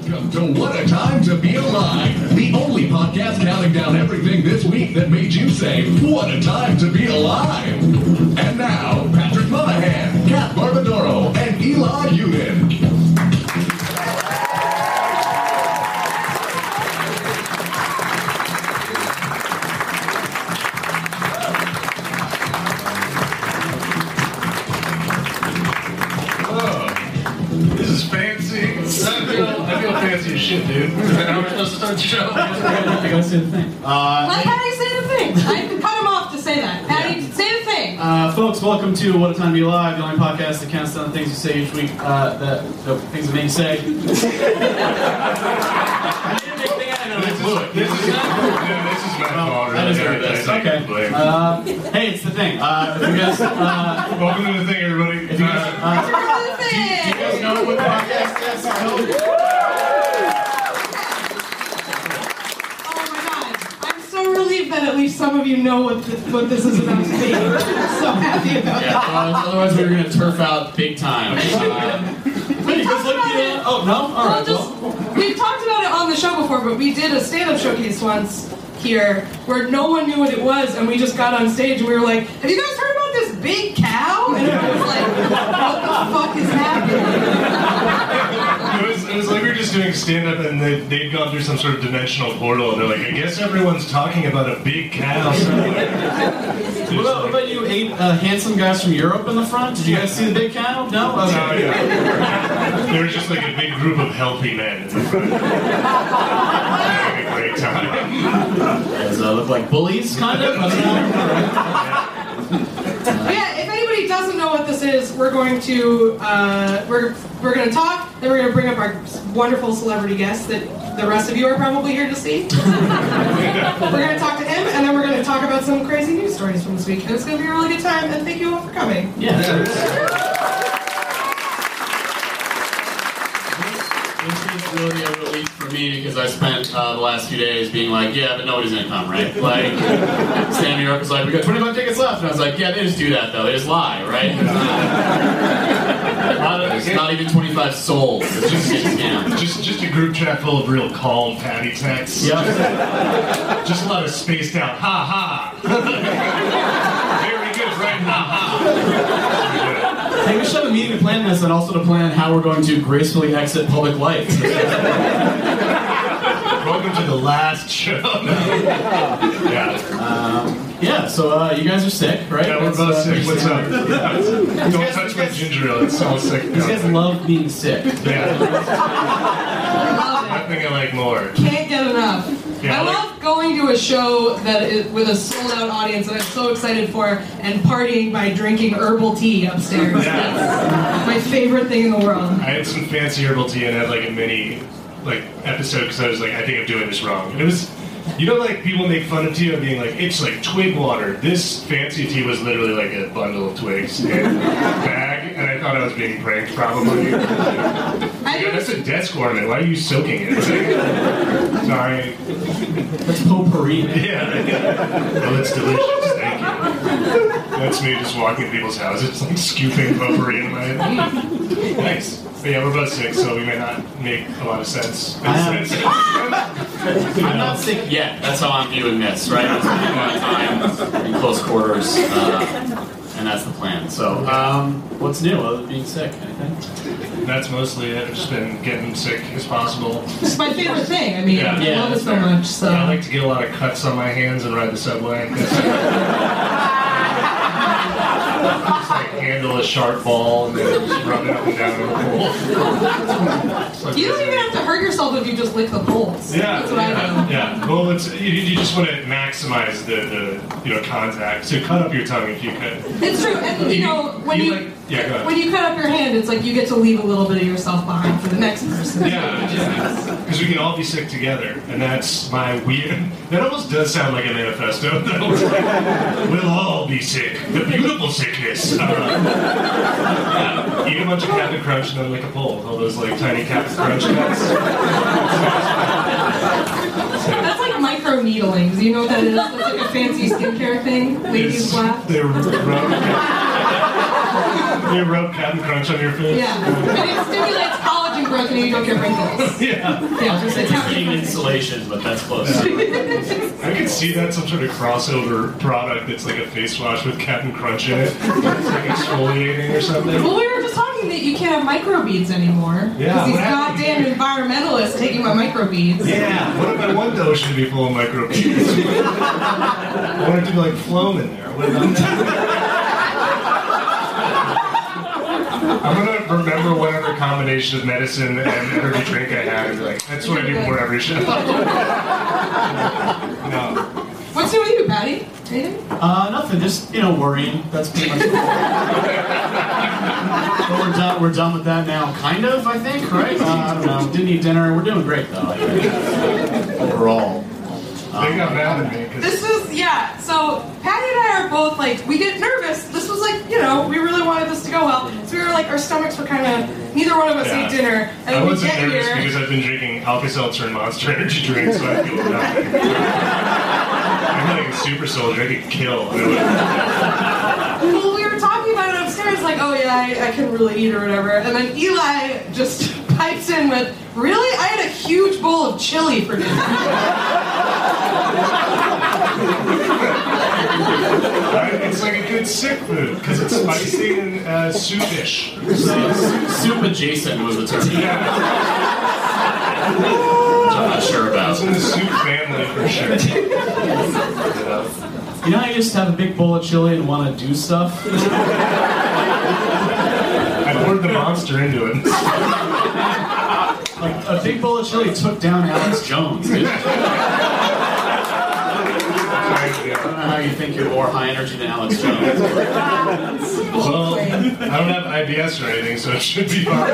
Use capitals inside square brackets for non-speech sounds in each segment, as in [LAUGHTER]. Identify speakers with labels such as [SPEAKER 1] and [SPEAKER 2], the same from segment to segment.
[SPEAKER 1] Welcome to What a Time to Be Alive, the only podcast counting down everything this week that made you say, What a Time to Be Alive. And now, Patrick Monahan, Kat Barbadoro, and Eli
[SPEAKER 2] Yudin. Shit, dude. How [LAUGHS] am I supposed to start the show? [LAUGHS]
[SPEAKER 3] Uh,
[SPEAKER 4] Let Patty say the thing. I cut him off to say that. Patty, say the thing.
[SPEAKER 3] uh, folks, welcome to What a Time to Be Alive, the only podcast that counts down the things you say each week, uh, the, the things that make you say. I didn't make the end, and I.
[SPEAKER 2] This is, yeah, [LAUGHS] this is my fault.
[SPEAKER 3] That is
[SPEAKER 2] really.
[SPEAKER 3] best. Okay. Uh, hey, it's the thing. Uh, if you guys, uh,
[SPEAKER 2] Welcome to the thing, everybody.
[SPEAKER 3] if you guys,
[SPEAKER 2] Uh,
[SPEAKER 3] uh,
[SPEAKER 4] the
[SPEAKER 3] do you guys know what the podcast is?
[SPEAKER 4] Oh my god. I'm so relieved that at least some of you know what, th- what this is about to be. I'm [LAUGHS] so happy about
[SPEAKER 3] Yeah,
[SPEAKER 4] that.
[SPEAKER 3] uh, otherwise we were gonna turf out big time. [LAUGHS] Uh, hey, you guys
[SPEAKER 4] talked about it.
[SPEAKER 3] uh, oh no?
[SPEAKER 4] Well,
[SPEAKER 3] Alright,
[SPEAKER 4] just,
[SPEAKER 3] well.
[SPEAKER 4] we've talked about it on the show before, but we did a stand-up showcase once here where no one knew what it was, and we just got on stage and we were like, "Have you guys heard about this big cow?" And everyone was like, "What the fuck is happening?"
[SPEAKER 2] it, was, it was like we were just doing stand up and they, they'd gone through some sort of dimensional portal and they're like, I guess everyone's talking about a big cow somewhere.
[SPEAKER 3] What about, what about you eight uh, handsome guys from Europe in the front? Did you guys see the big cow? No? Okay.
[SPEAKER 2] yeah. There was just like a big group of healthy men in the front. Having a great time.
[SPEAKER 3] Does uh, look like bullies, kind of? [LAUGHS] I don't know.
[SPEAKER 4] But yeah, if anybody doesn't know what this is, we're going to uh, we're we're going to talk. Then we're going to bring up our wonderful celebrity guest that the rest of you are probably here to see. [LAUGHS] we're going to talk to him, and then we're going to talk about some crazy news stories from this week. And it's going to be a really good time. And thank you all for coming.
[SPEAKER 3] Yeah. This is really a relief for me because I spent uh, the last few days being like, yeah, but nobody's gonna come, right? [LAUGHS] Like, Stan New York was like, we got 25 tickets left. And I was like, yeah, they just do that though. They just lie, right? not, it's not even 25 souls. It's just a scam.
[SPEAKER 2] Just, just a group chat full of real calm patty texts.
[SPEAKER 3] Yep.
[SPEAKER 2] Just a lot of spaced out ha ha. [LAUGHS] Very good, right? Ha ha.
[SPEAKER 3] Hey, we should have a meeting to plan this and also to plan how we're going to gracefully exit public life. [LAUGHS]
[SPEAKER 2] Welcome to the last show. [LAUGHS] yeah.
[SPEAKER 3] yeah, so uh, you guys are sick, right?
[SPEAKER 2] Yeah, we're
[SPEAKER 3] That's,
[SPEAKER 2] both
[SPEAKER 3] uh,
[SPEAKER 2] sick. What's up? [LAUGHS] Don't touch my ginger ale. It smells sick.
[SPEAKER 3] These guys love being sick.
[SPEAKER 2] Yeah.
[SPEAKER 4] Love it.
[SPEAKER 2] Nothing I like more.
[SPEAKER 4] Can't get enough.
[SPEAKER 2] Yeah,
[SPEAKER 4] I
[SPEAKER 2] like-
[SPEAKER 4] love going to a show that is with a sold out audience that I'm so excited for and partying by drinking herbal tea upstairs.
[SPEAKER 2] Yeah.
[SPEAKER 4] That's my favorite thing in the world.
[SPEAKER 2] I had some fancy herbal tea and I had like a mini like episode because I was like, I think I'm doing this wrong. And it was, you know, like people make fun of tea of being like, it's like twig water. This fancy tea was literally like a bundle of twigs in a bag, and I thought I was being pranked probably. [LAUGHS] Yeah, that's a desk ornament. Why are you soaking it? [LAUGHS] Sorry.
[SPEAKER 3] That's potpourri. [LAUGHS]
[SPEAKER 2] Yeah. Well, it's delicious. Thank you. That's me just walking to people's houses, like scooping potpourri in my head. Nice. But yeah, we're both sick, so we may not make a lot of sense.
[SPEAKER 3] I am- I'm not sick yet. That's how I'm viewing this, right? I'm spending a lot of time in close quarters, uh, and that's the plan. So, um, what's new other than being sick? Anything?
[SPEAKER 2] That's mostly it. I've just been getting sick as possible.
[SPEAKER 4] It's my favorite thing. I mean,
[SPEAKER 2] Yeah.
[SPEAKER 4] I
[SPEAKER 3] Yeah,
[SPEAKER 4] love it
[SPEAKER 3] that's
[SPEAKER 4] so
[SPEAKER 3] fair.
[SPEAKER 4] much. So
[SPEAKER 2] I like to get a lot of cuts on my hands and ride the subway. [LAUGHS] just like handle a sharp ball and then just rub it up and down in the pool. So [LAUGHS]
[SPEAKER 4] you don't even have to hurt yourself if you just lick the poles.
[SPEAKER 2] Yeah,
[SPEAKER 4] that's what I
[SPEAKER 2] yeah,
[SPEAKER 4] do.
[SPEAKER 2] yeah. Well, it's you, you just want to maximize the, the you know contact. So cut up your tongue if you could.
[SPEAKER 4] It's true, and you know when you,
[SPEAKER 2] like, yeah, go ahead.
[SPEAKER 4] when you cut up your hand, it's like you get to leave a little bit of yourself behind for the next person.
[SPEAKER 2] Yeah, because we can all be sick together, and that's my weird. That almost does sound like a manifesto. [LAUGHS] though. we'll all be sick. The beautiful sickness. Uh, [LAUGHS] yeah, eat a bunch of Captain Crunch and then lick a pole. All those like tiny Captain Crunch cuts.
[SPEAKER 4] That's like micro needling. Do you know what that is? That's like a fancy skincare thing. Ladies laugh.
[SPEAKER 2] They rub. They rub Captain Crunch on your face.
[SPEAKER 4] Yeah, and it stimulates collagen growth, and you don't don't get wrinkles. [LAUGHS]
[SPEAKER 2] Yeah.
[SPEAKER 4] Yeah, just
[SPEAKER 3] It's
[SPEAKER 4] like
[SPEAKER 3] insulation, but that's close.
[SPEAKER 2] I could see that some sort of crossover product that's like a face wash with Captain Crunch in it. It's like exfoliating or something.
[SPEAKER 4] Well, we were just talking that you can't have microbeads anymore.
[SPEAKER 2] Yeah,
[SPEAKER 4] Because these
[SPEAKER 2] what happened?
[SPEAKER 4] goddamn environmentalists taking my microbeads.
[SPEAKER 2] Yeah, what if I want the ocean to be full of microbeads? I want it to be like flown in there. What about that? I'm gonna remember whatever combination of medicine and energy drink I had and be like, that's what I do before every show. [LAUGHS] no.
[SPEAKER 4] What's new with you, Patty? Anything?
[SPEAKER 3] Uh, nothing. Just you know, worrying. That's pretty much. it. but we're done. We're done with that now. Kind of, I think. Right? Uh, I don't know. Didn't eat dinner. We're doing great though. I think. Overall.
[SPEAKER 2] They got mad at me because
[SPEAKER 4] This is yeah. So Patty and I are both like we get nervous. This was like you know we really wanted this to go well. So we were like our stomachs were kind of neither one of us
[SPEAKER 2] Yeah.
[SPEAKER 4] ate dinner, and
[SPEAKER 2] I wasn't
[SPEAKER 4] get
[SPEAKER 2] nervous
[SPEAKER 4] here.
[SPEAKER 2] because I've been drinking Alka-Seltzer and Monster Energy drinks, so I feel [LAUGHS] nothing. I'm like a super soldier. I could kill.
[SPEAKER 4] Well, we were talking about it upstairs, like, oh yeah, I, I can really eat or whatever. And then Eli just [LAUGHS] pipes in with, really? I had a huge bowl of chili for dinner. [LAUGHS]
[SPEAKER 2] Uh, it's like a good sick food because it's spicy and uh, soupish. So,
[SPEAKER 3] Soup adjacent was the term.
[SPEAKER 2] yeah,
[SPEAKER 3] I'm not sure about.
[SPEAKER 2] it's in the soup family for sure.
[SPEAKER 3] You know, I you just have a big bowl of chili and want to do stuff.
[SPEAKER 2] I poured the monster into it.
[SPEAKER 3] Like a big bowl of chili took down Alex Jones. Dude. I don't know how you think you're more high energy than Alex Jones.
[SPEAKER 2] Well, I don't have IBS or anything, so it should be fine.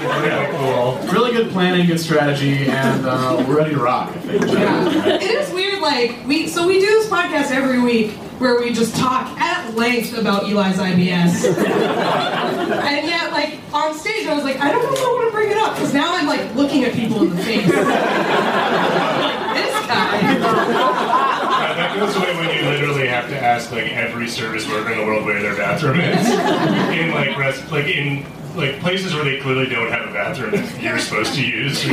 [SPEAKER 2] Yeah, cool.
[SPEAKER 3] Really good planning, good strategy, and uh, we're ready to rock. I think.
[SPEAKER 4] It is weird, like, we, so we do this podcast every week where we just talk at length about Eli's IBS. [LAUGHS] and yet, like, on stage, I was like, I don't know if I want to bring it up, because now I'm, like, looking at people in the face. [LAUGHS] like, this guy.
[SPEAKER 2] Uh, that goes away when you literally have to ask like every service worker in the world where their bathroom is. [LAUGHS] in like rest, like in like places where they clearly don't have a bathroom that you're supposed to use.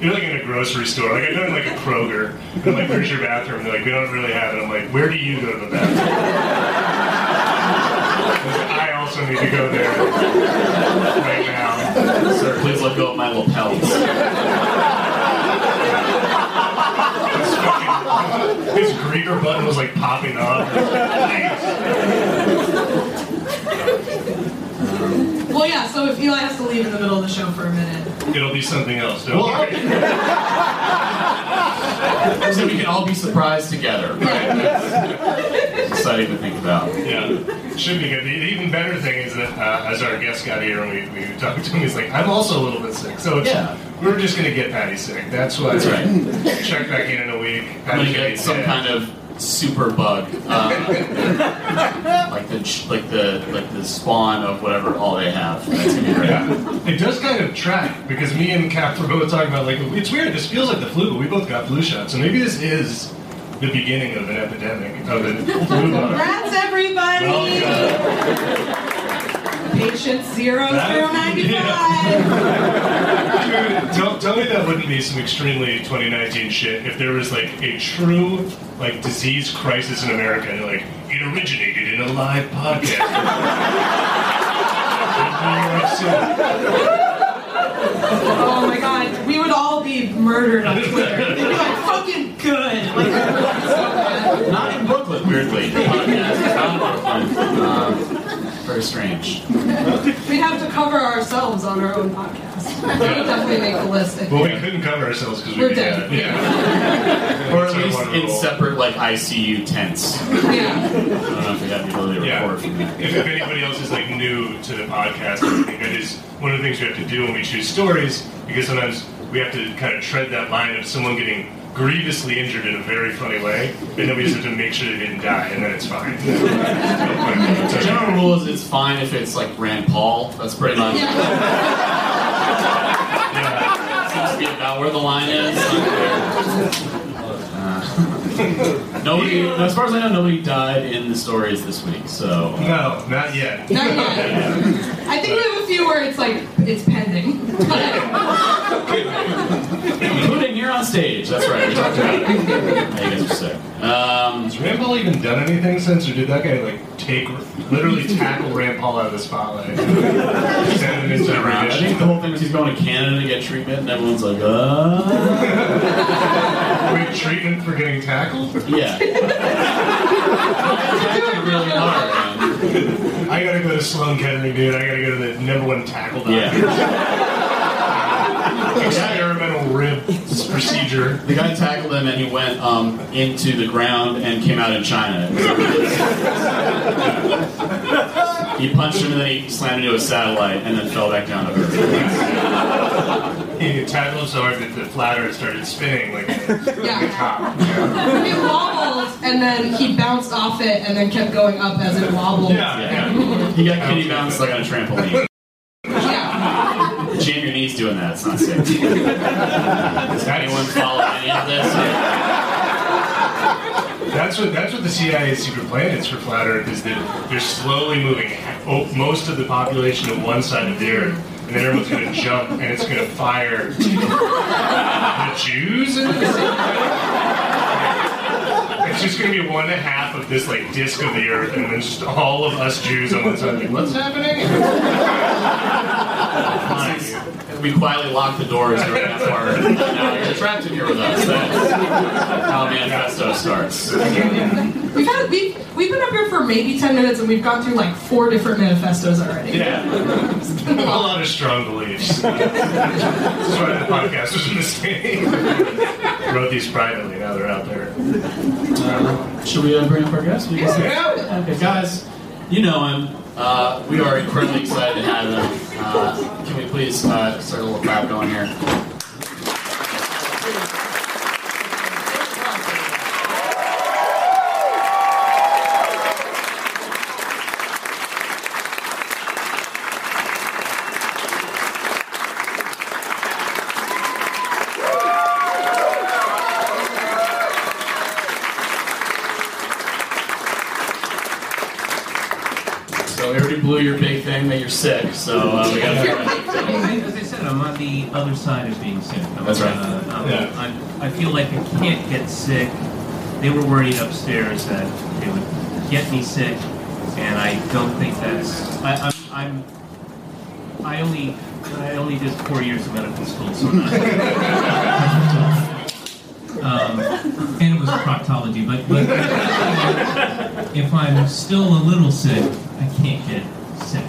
[SPEAKER 2] You're, like, in a grocery store. Like I know in like a Kroger. And I'm like, where's your bathroom? They're like, we don't really have it. I'm like, where do you go to the bathroom? I also need to go there right now.
[SPEAKER 3] Sir, please let go of my lapels.
[SPEAKER 2] His fucking- His greeter button was like popping up. [LAUGHS]
[SPEAKER 4] Well, yeah, so if Eli has to leave in the middle of the show for a minute.
[SPEAKER 2] It'll be something else. Don't
[SPEAKER 3] Well,
[SPEAKER 2] worry. [LAUGHS]
[SPEAKER 3] So we can all be surprised together. Right? That's exciting to think about.
[SPEAKER 2] Yeah, should be good. The, the even better thing is that uh, as our guest got here and we, we talked to him, he's like, I'm also a little bit sick. So it's,
[SPEAKER 3] Yeah.
[SPEAKER 2] we're just going to get Patty sick. That's why.
[SPEAKER 3] That's right.
[SPEAKER 2] Check back in in a week.
[SPEAKER 3] I'm gonna get some
[SPEAKER 2] dead.
[SPEAKER 3] kind of super bug, uh, [LAUGHS] like the like the like the spawn of whatever all they have. That's gonna be great.
[SPEAKER 2] Yeah. It does kind of track because me and Cap were both talking about like it's weird. This feels like the flu, but we both got flu shots, so maybe this is the beginning of an epidemic of the [LAUGHS] flu. bug.
[SPEAKER 4] Congrats, everybody!
[SPEAKER 2] Oh, God.
[SPEAKER 4] Patient zero
[SPEAKER 2] That-
[SPEAKER 4] zero ninety five.
[SPEAKER 2] Dude, tell, tell me that wouldn't be some extremely 2019 shit if there was like a true like disease crisis in America and like it originated in a live podcast. [LAUGHS]
[SPEAKER 4] Oh my god, we would all be murdered on Twitter. They'd be like, fucking good. Like,
[SPEAKER 3] Not in Brooklyn, weirdly. The podcast is not in Brooklyn. [LAUGHS] Um, very strange. [LAUGHS]
[SPEAKER 4] we'd have to cover ourselves on our own podcast. [LAUGHS] That would definitely make the list. I
[SPEAKER 2] well, we couldn't cover ourselves because
[SPEAKER 4] We're
[SPEAKER 2] we
[SPEAKER 4] dead.
[SPEAKER 2] Yeah. [LAUGHS]
[SPEAKER 3] Or at least
[SPEAKER 2] one
[SPEAKER 3] in separate like ICU tents.
[SPEAKER 4] Yeah.
[SPEAKER 3] I don't know if we have the ability to
[SPEAKER 2] Yeah.
[SPEAKER 3] record from that.
[SPEAKER 2] If, if anybody else is like new to the podcast, I think that is one of the things we have to do when we choose stories because sometimes we have to kind of tread that line of someone getting grievously injured in a very funny way, and then we just have to make sure they didn't die, and then it's fine. [LAUGHS]
[SPEAKER 3] The general rule is it's fine if it's like Rand Paul. That's pretty much
[SPEAKER 4] Yeah. [LAUGHS]
[SPEAKER 2] Yeah.
[SPEAKER 3] seems to be about where the line is. Uh, nobody, as far as I know, nobody died in the stories this week. So uh,
[SPEAKER 2] No, not yet.
[SPEAKER 4] Not yet. [LAUGHS] I think we have a few where it's it's like it's pending.
[SPEAKER 3] Including here on stage. That's right. We talked about it. Yeah, you guys are sick. Um,
[SPEAKER 2] Has Rand Paul even done anything since, or did that guy like take, literally tackle Rand Paul out of the spotlight? Send him into the
[SPEAKER 3] around. I think the whole thing was he's going to Canada to get treatment, and everyone's like, uh. [LAUGHS]
[SPEAKER 2] Wait, treatment for getting tackled?
[SPEAKER 3] Yeah. [LAUGHS] It's really hard, man. [LAUGHS]
[SPEAKER 2] I gotta go to Sloan Kettering, dude. I gotta go to the number one tackle doctor.
[SPEAKER 3] Yeah. [LAUGHS]
[SPEAKER 2] Experimental rib procedure.
[SPEAKER 3] The guy tackled him and he went um, into the ground and came out in China. he punched him and then he slammed into a satellite and then fell back down to earth.
[SPEAKER 2] He tackled him so hard that the flat earth started spinning like a [LAUGHS]
[SPEAKER 4] Yeah.
[SPEAKER 2] top. Yeah.
[SPEAKER 4] It wobbled, and then he bounced off it, and then kept going up as it wobbled.
[SPEAKER 2] Yeah, yeah.
[SPEAKER 3] He got kitty bounced like on a trampoline.
[SPEAKER 4] Yeah.
[SPEAKER 3] Jam your knees doing that, it's not safe. [LAUGHS] Does anyone follow any of this?
[SPEAKER 2] That's what that's what the CIA's secret plan is for flat Earth is that they're slowly moving most of the population to one side of the Earth, and then everyone's to jump and it's to fire the Jews. into the sea. It's just to be one and a half of this like disc of the Earth, and then just all of us Jews on one side. Like, What's happening? Fine, dude.
[SPEAKER 3] We quietly locked the doors during that part. [LAUGHS] Now you're trapped in here with us. That's how Manifesto starts.
[SPEAKER 4] We've had we we've been up here for maybe ten minutes, and we've gone through like four different manifestos already.
[SPEAKER 2] Yeah. a lot of strong beliefs. That's why the podcast was a mistake. Wrote these privately, now they're out there.
[SPEAKER 3] Should we uh, bring up our guests? We can-
[SPEAKER 2] Yeah.
[SPEAKER 3] Okay, guys, you know him. Uh, we are incredibly excited to have them. Uh, can we please uh, start a little clap going here? So we already blew your big thing that you're sick, so uh, we got [LAUGHS] to.
[SPEAKER 5] As I said, I'm on the other side of being sick. I'm,
[SPEAKER 3] That's right.
[SPEAKER 5] Uh, I'm,
[SPEAKER 2] Yeah.
[SPEAKER 5] I'm, I feel like I can't get sick. They were worried upstairs that they would get me sick, and I don't think that's. I, I'm, I'm. I only. I only did four years of medical school, so. [LAUGHS] Um, and it was proctology, but, but if I'm still a little sick, I can't get sick.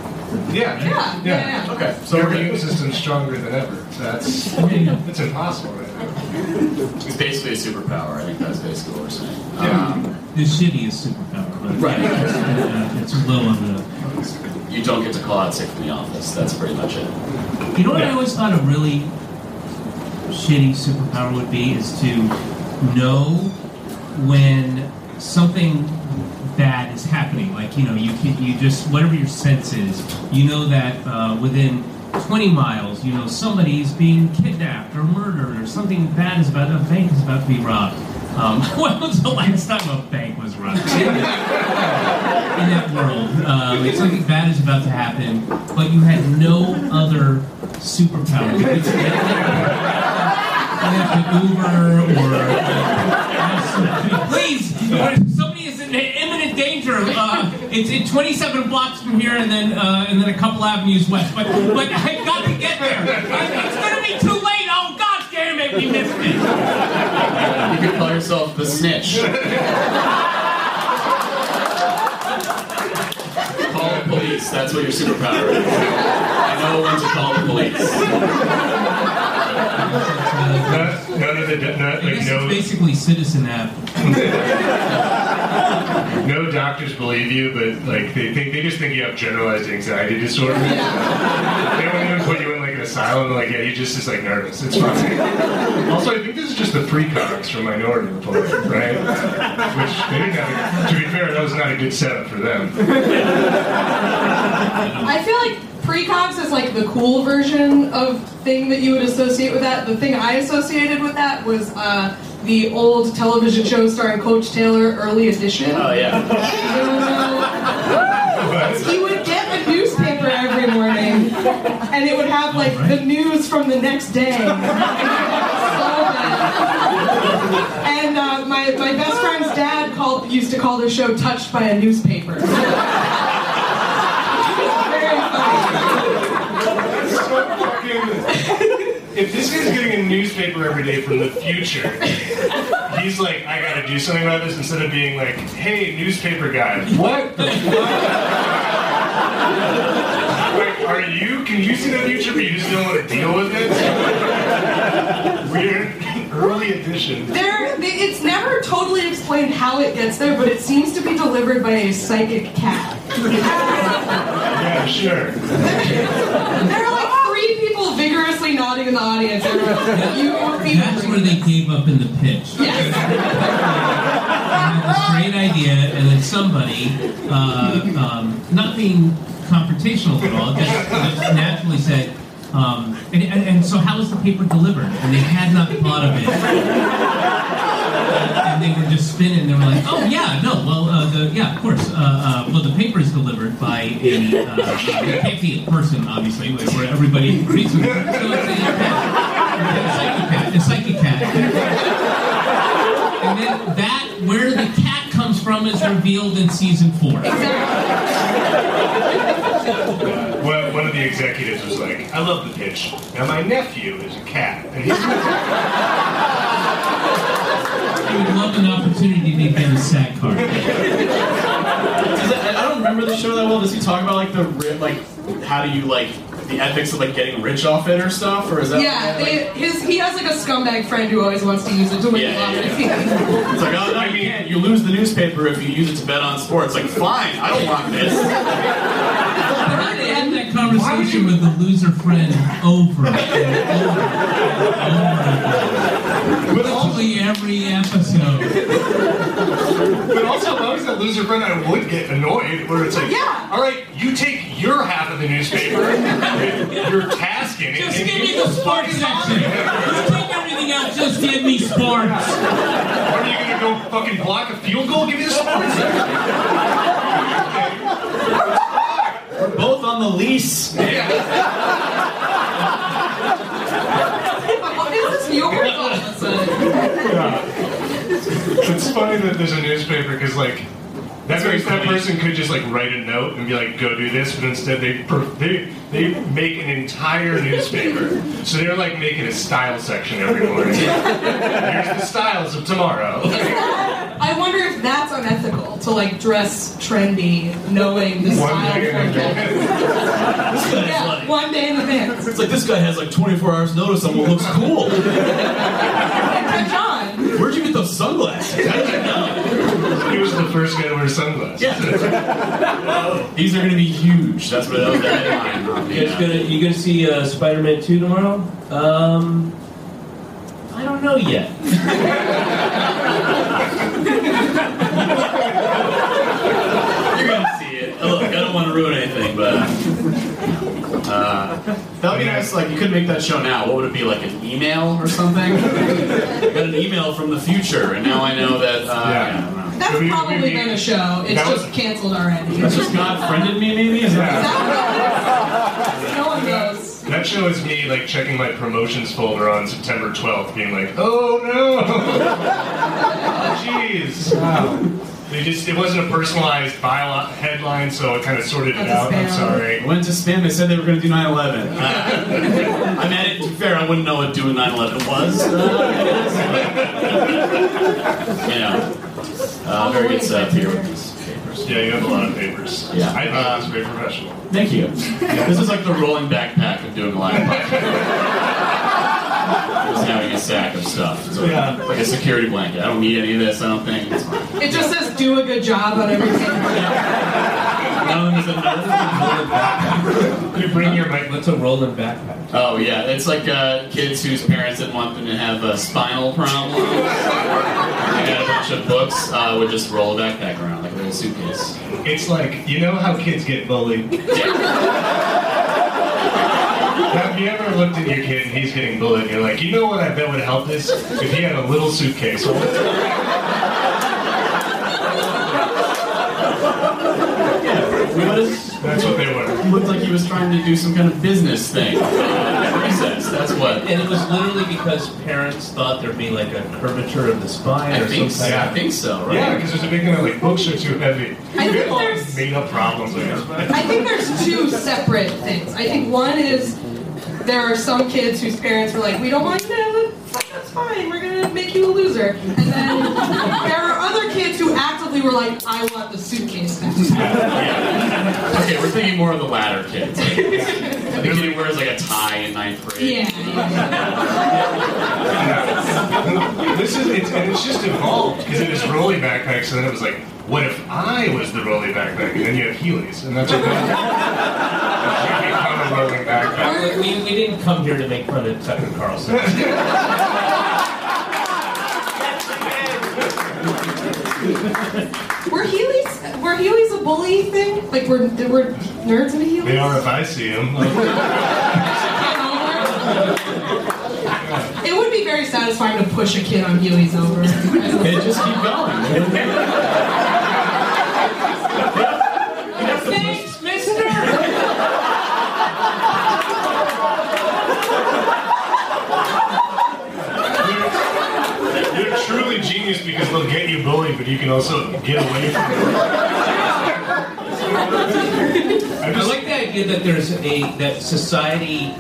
[SPEAKER 2] Yeah.
[SPEAKER 4] Yeah, yeah, yeah.
[SPEAKER 3] Okay,
[SPEAKER 2] So
[SPEAKER 3] so
[SPEAKER 2] our immune
[SPEAKER 3] gonna,
[SPEAKER 2] system's stronger than ever. That's
[SPEAKER 5] I mean,
[SPEAKER 2] it's impossible right
[SPEAKER 3] it's basically a superpower. I think that's basically what we're saying.
[SPEAKER 2] Yeah.
[SPEAKER 3] Um,
[SPEAKER 5] the shittiest superpower, but
[SPEAKER 3] Right.
[SPEAKER 5] uh, it's low on the.
[SPEAKER 3] you don't get to call out sick from the office. That's pretty much it.
[SPEAKER 5] You know what I always thought a really shitty superpower would be is to know when something bad is happening. Like you know, you can you just whatever your sense is, you know that uh, within 20 miles, you know somebody's being kidnapped or murdered or something bad is about a bank is about to be robbed. Um, [LAUGHS] when was the last time a bank was robbed? [LAUGHS] in that world. Uh, like something bad is about to happen, but you had no other superpower. You have to Uber or uh, [LAUGHS] please. Somebody is in imminent danger. Uh, it's in 27 blocks from here, and then uh, and then a couple avenues west. But but I got to get there. It's gonna be too late. Oh God damn it, we missed it.
[SPEAKER 3] You could call yourself the snitch. call the police. That's what your superpower is. I know when to call the police.
[SPEAKER 2] None, none of the not
[SPEAKER 5] I
[SPEAKER 2] like
[SPEAKER 5] guess it's
[SPEAKER 2] no
[SPEAKER 5] basically Citizen app. [LAUGHS]
[SPEAKER 2] no doctors believe you, but like they think they just think you have generalized anxiety disorder. They don't even put you in like an like, yeah, you just is like nervous. It's fine. [LAUGHS] also, I think this is just the precogs from Minority Report, right? Which they didn't have. A, to be fair, that was not a good setup for them.
[SPEAKER 4] I feel like precogs is like the cool version of thing that you would associate with that. The thing I associated with that was uh, the old television show starring Coach Taylor, Early Edition.
[SPEAKER 3] Oh yeah. [LAUGHS]
[SPEAKER 4] he would get a newspaper every morning and it would have like the news from the next day. [LAUGHS] And uh, my my best friend's dad called used to call their show "Touched by a Newspaper." [LAUGHS] Very funny.
[SPEAKER 2] If this guy's getting a newspaper every day from the future, he's like, I gotta do something about this instead of being like, hey, newspaper guy, what the fuck? [LAUGHS] Like, are you? Can you see the future, but you just don't want to deal with it? [LAUGHS] Weird early edition.
[SPEAKER 4] There, it's never totally explained how it gets there, but it seems to be delivered by a psychic cat.
[SPEAKER 2] Yeah, sure.
[SPEAKER 4] There are like three people vigorously nodding in the audience. Everyone, you
[SPEAKER 5] That's where they gave up in the pitch.
[SPEAKER 4] Yes.
[SPEAKER 5] They had this great idea, and then somebody, uh, um, not being confrontational at all, just, just naturally said, um, and, and, and so how was the paper delivered? And they had not thought of it. And they were just spinning. They were like, "Oh yeah, no, well, uh, the, yeah, of course. Uh, uh, well, the paper is delivered by a, uh, a person, obviously, where everybody agrees with it. So it's a cat, a psychic cat, a psychic cat. And then that, where the cat comes from, is revealed in season four.
[SPEAKER 2] One, one of the executives was like, I love the pitch. Now my nephew is a cat, and he's
[SPEAKER 5] I would love an opportunity to get a SAG card.
[SPEAKER 3] I don't remember the show that well. Does he talk about like the ri- like how do you like the ethics of like getting rich off it or stuff, or is that
[SPEAKER 4] Yeah,
[SPEAKER 3] like,
[SPEAKER 4] they, his he has like a scumbag friend who always wants to use it to win
[SPEAKER 3] Yeah,
[SPEAKER 4] the
[SPEAKER 3] yeah,
[SPEAKER 4] lottery.
[SPEAKER 3] It's like, oh no, [LAUGHS] you can't. You lose the newspaper if you use it to bet on sports. Like, fine, I don't want this.
[SPEAKER 5] I had that conversation with the loser friend over and over and over again. Literally every episode.
[SPEAKER 2] But also, if I was that loser friend, I would get annoyed. Where it's like,
[SPEAKER 4] Yeah.
[SPEAKER 2] all right, you take your half of the newspaper, your task in it,
[SPEAKER 5] Just give me the sports section. Just take everything out, just give me sports.
[SPEAKER 2] What are you gonna go fucking block a field goal? Give me the sports. [LAUGHS]
[SPEAKER 3] We're both on the lease.
[SPEAKER 4] Is this yours? all of a sudden?
[SPEAKER 2] It's funny that there's a newspaper because like. That means that person could just like write a note and be like, "Go do this," but instead they they they make an entire newspaper. So they're like making a style section every morning. [LAUGHS] Here's the styles of tomorrow.
[SPEAKER 4] I wonder if that's unethical to like dress trendy, knowing the
[SPEAKER 2] One
[SPEAKER 4] style
[SPEAKER 2] day in
[SPEAKER 4] forecast.
[SPEAKER 2] advance. [LAUGHS]
[SPEAKER 4] Yeah, one day in advance.
[SPEAKER 3] It's like this guy has like 24 hours notice on what looks cool. [LAUGHS]
[SPEAKER 4] But John,
[SPEAKER 3] Where'd you get those sunglasses? How did you know?
[SPEAKER 2] He was the first guy to wear sunglasses.
[SPEAKER 3] Yeah. [LAUGHS] These are gonna be huge. That's what that was the headline. on
[SPEAKER 6] You guys gonna you gonna see uh, Spider-Man 2 tomorrow? Um, I don't know yet.
[SPEAKER 3] You're gonna see it. Oh, Look, I don't want to ruin anything, but uh, that would be nice. Like, you could make that show now. What would it be? Like an email or something? [LAUGHS] I got an email from the future, and now I know that. Uh,
[SPEAKER 2] Yeah.
[SPEAKER 3] yeah. I don't know.
[SPEAKER 4] that's
[SPEAKER 2] We- we-
[SPEAKER 4] probably
[SPEAKER 2] we-
[SPEAKER 4] been a show. It's
[SPEAKER 2] that was-
[SPEAKER 4] just canceled already.
[SPEAKER 3] That's just God friended me, maybe. Is that?
[SPEAKER 4] No one knows.
[SPEAKER 2] That show is me like checking my promotions folder on September 12th, being like, "Oh no, oh, [LAUGHS] jeez." Wow. They just it wasn't a personalized bio headline, so I kind of sorted it
[SPEAKER 4] That's a
[SPEAKER 2] out. I'm sorry.
[SPEAKER 3] I went to spam. They said they were going to do 9/11. Uh, [LAUGHS] I mean, to be fair, I wouldn't know what doing 9/11 was. [LAUGHS] Uh, you know, uh, very good stuff here with these papers.
[SPEAKER 2] Yeah, you have a lot of papers.
[SPEAKER 3] Yeah.
[SPEAKER 2] I think
[SPEAKER 3] Uh,
[SPEAKER 2] that's very professional.
[SPEAKER 3] Thank you. [LAUGHS] This is like the rolling backpack of doing a live podcast. Just having a sack of stuff. It's like,
[SPEAKER 2] Yeah.
[SPEAKER 3] like a security blanket. I don't need any of this. I don't think. It's fine.
[SPEAKER 4] It just says do a good job on everything.
[SPEAKER 3] None of them is a-
[SPEAKER 2] You bring your mic.
[SPEAKER 6] What's a rolling backpack?
[SPEAKER 3] Oh yeah, it's like uh, kids whose parents didn't want them to have uh, spinal problems. they had a bunch of books. Uh, would just roll a backpack around like a little suitcase.
[SPEAKER 2] It's like you know how kids get bullied. Have you ever looked at your kid and he's getting bullied? And you're like, you know what? I bet would help this if he had a little suitcase.
[SPEAKER 3] What is
[SPEAKER 2] That's what they were.
[SPEAKER 3] He looked like he was trying to do some kind of business thing. at recess. That's what.
[SPEAKER 5] And it was literally because parents thought there'd be like a curvature of the spine
[SPEAKER 3] I
[SPEAKER 5] or
[SPEAKER 3] think,
[SPEAKER 5] something.
[SPEAKER 3] so. I think so, right?
[SPEAKER 2] Yeah, because there's a big thing of like books are too heavy.
[SPEAKER 4] I think there's-
[SPEAKER 2] made up problems, I guess. But
[SPEAKER 4] I think there's two separate things. I think one is there are some kids whose parents were like, we don't want you to have a that's fine, we're gonna make you a loser. And then there are other kids who actively were like, I want the suitcase back. [LAUGHS]
[SPEAKER 3] Yeah. Okay, we're thinking more of the latter kids. Like, [LAUGHS] the kid who wears like a tie in ninth grade.
[SPEAKER 4] Yeah. [LAUGHS]
[SPEAKER 2] this is it's, and it's just evolved because it was rolly backpacks, and then it was like, what if I was the rolly backpack? And then you have Heelys, and that's what that you become rolling backpack.
[SPEAKER 5] We, we didn't come here to make fun of Tucker Carlson. [LAUGHS]
[SPEAKER 4] Were Heelys were Heelys a bully thing? Like were were nerds into Heelys?
[SPEAKER 2] They are if I see them. [LAUGHS]
[SPEAKER 4] It would be very satisfying to push a kid on Heelys over.
[SPEAKER 3] Okay, just keep going. [LAUGHS]
[SPEAKER 4] Thanks, mister!
[SPEAKER 2] You're truly genius because they'll get you bullied, but you can also get away from it. I
[SPEAKER 5] I
[SPEAKER 2] just
[SPEAKER 5] like the idea that there's a that society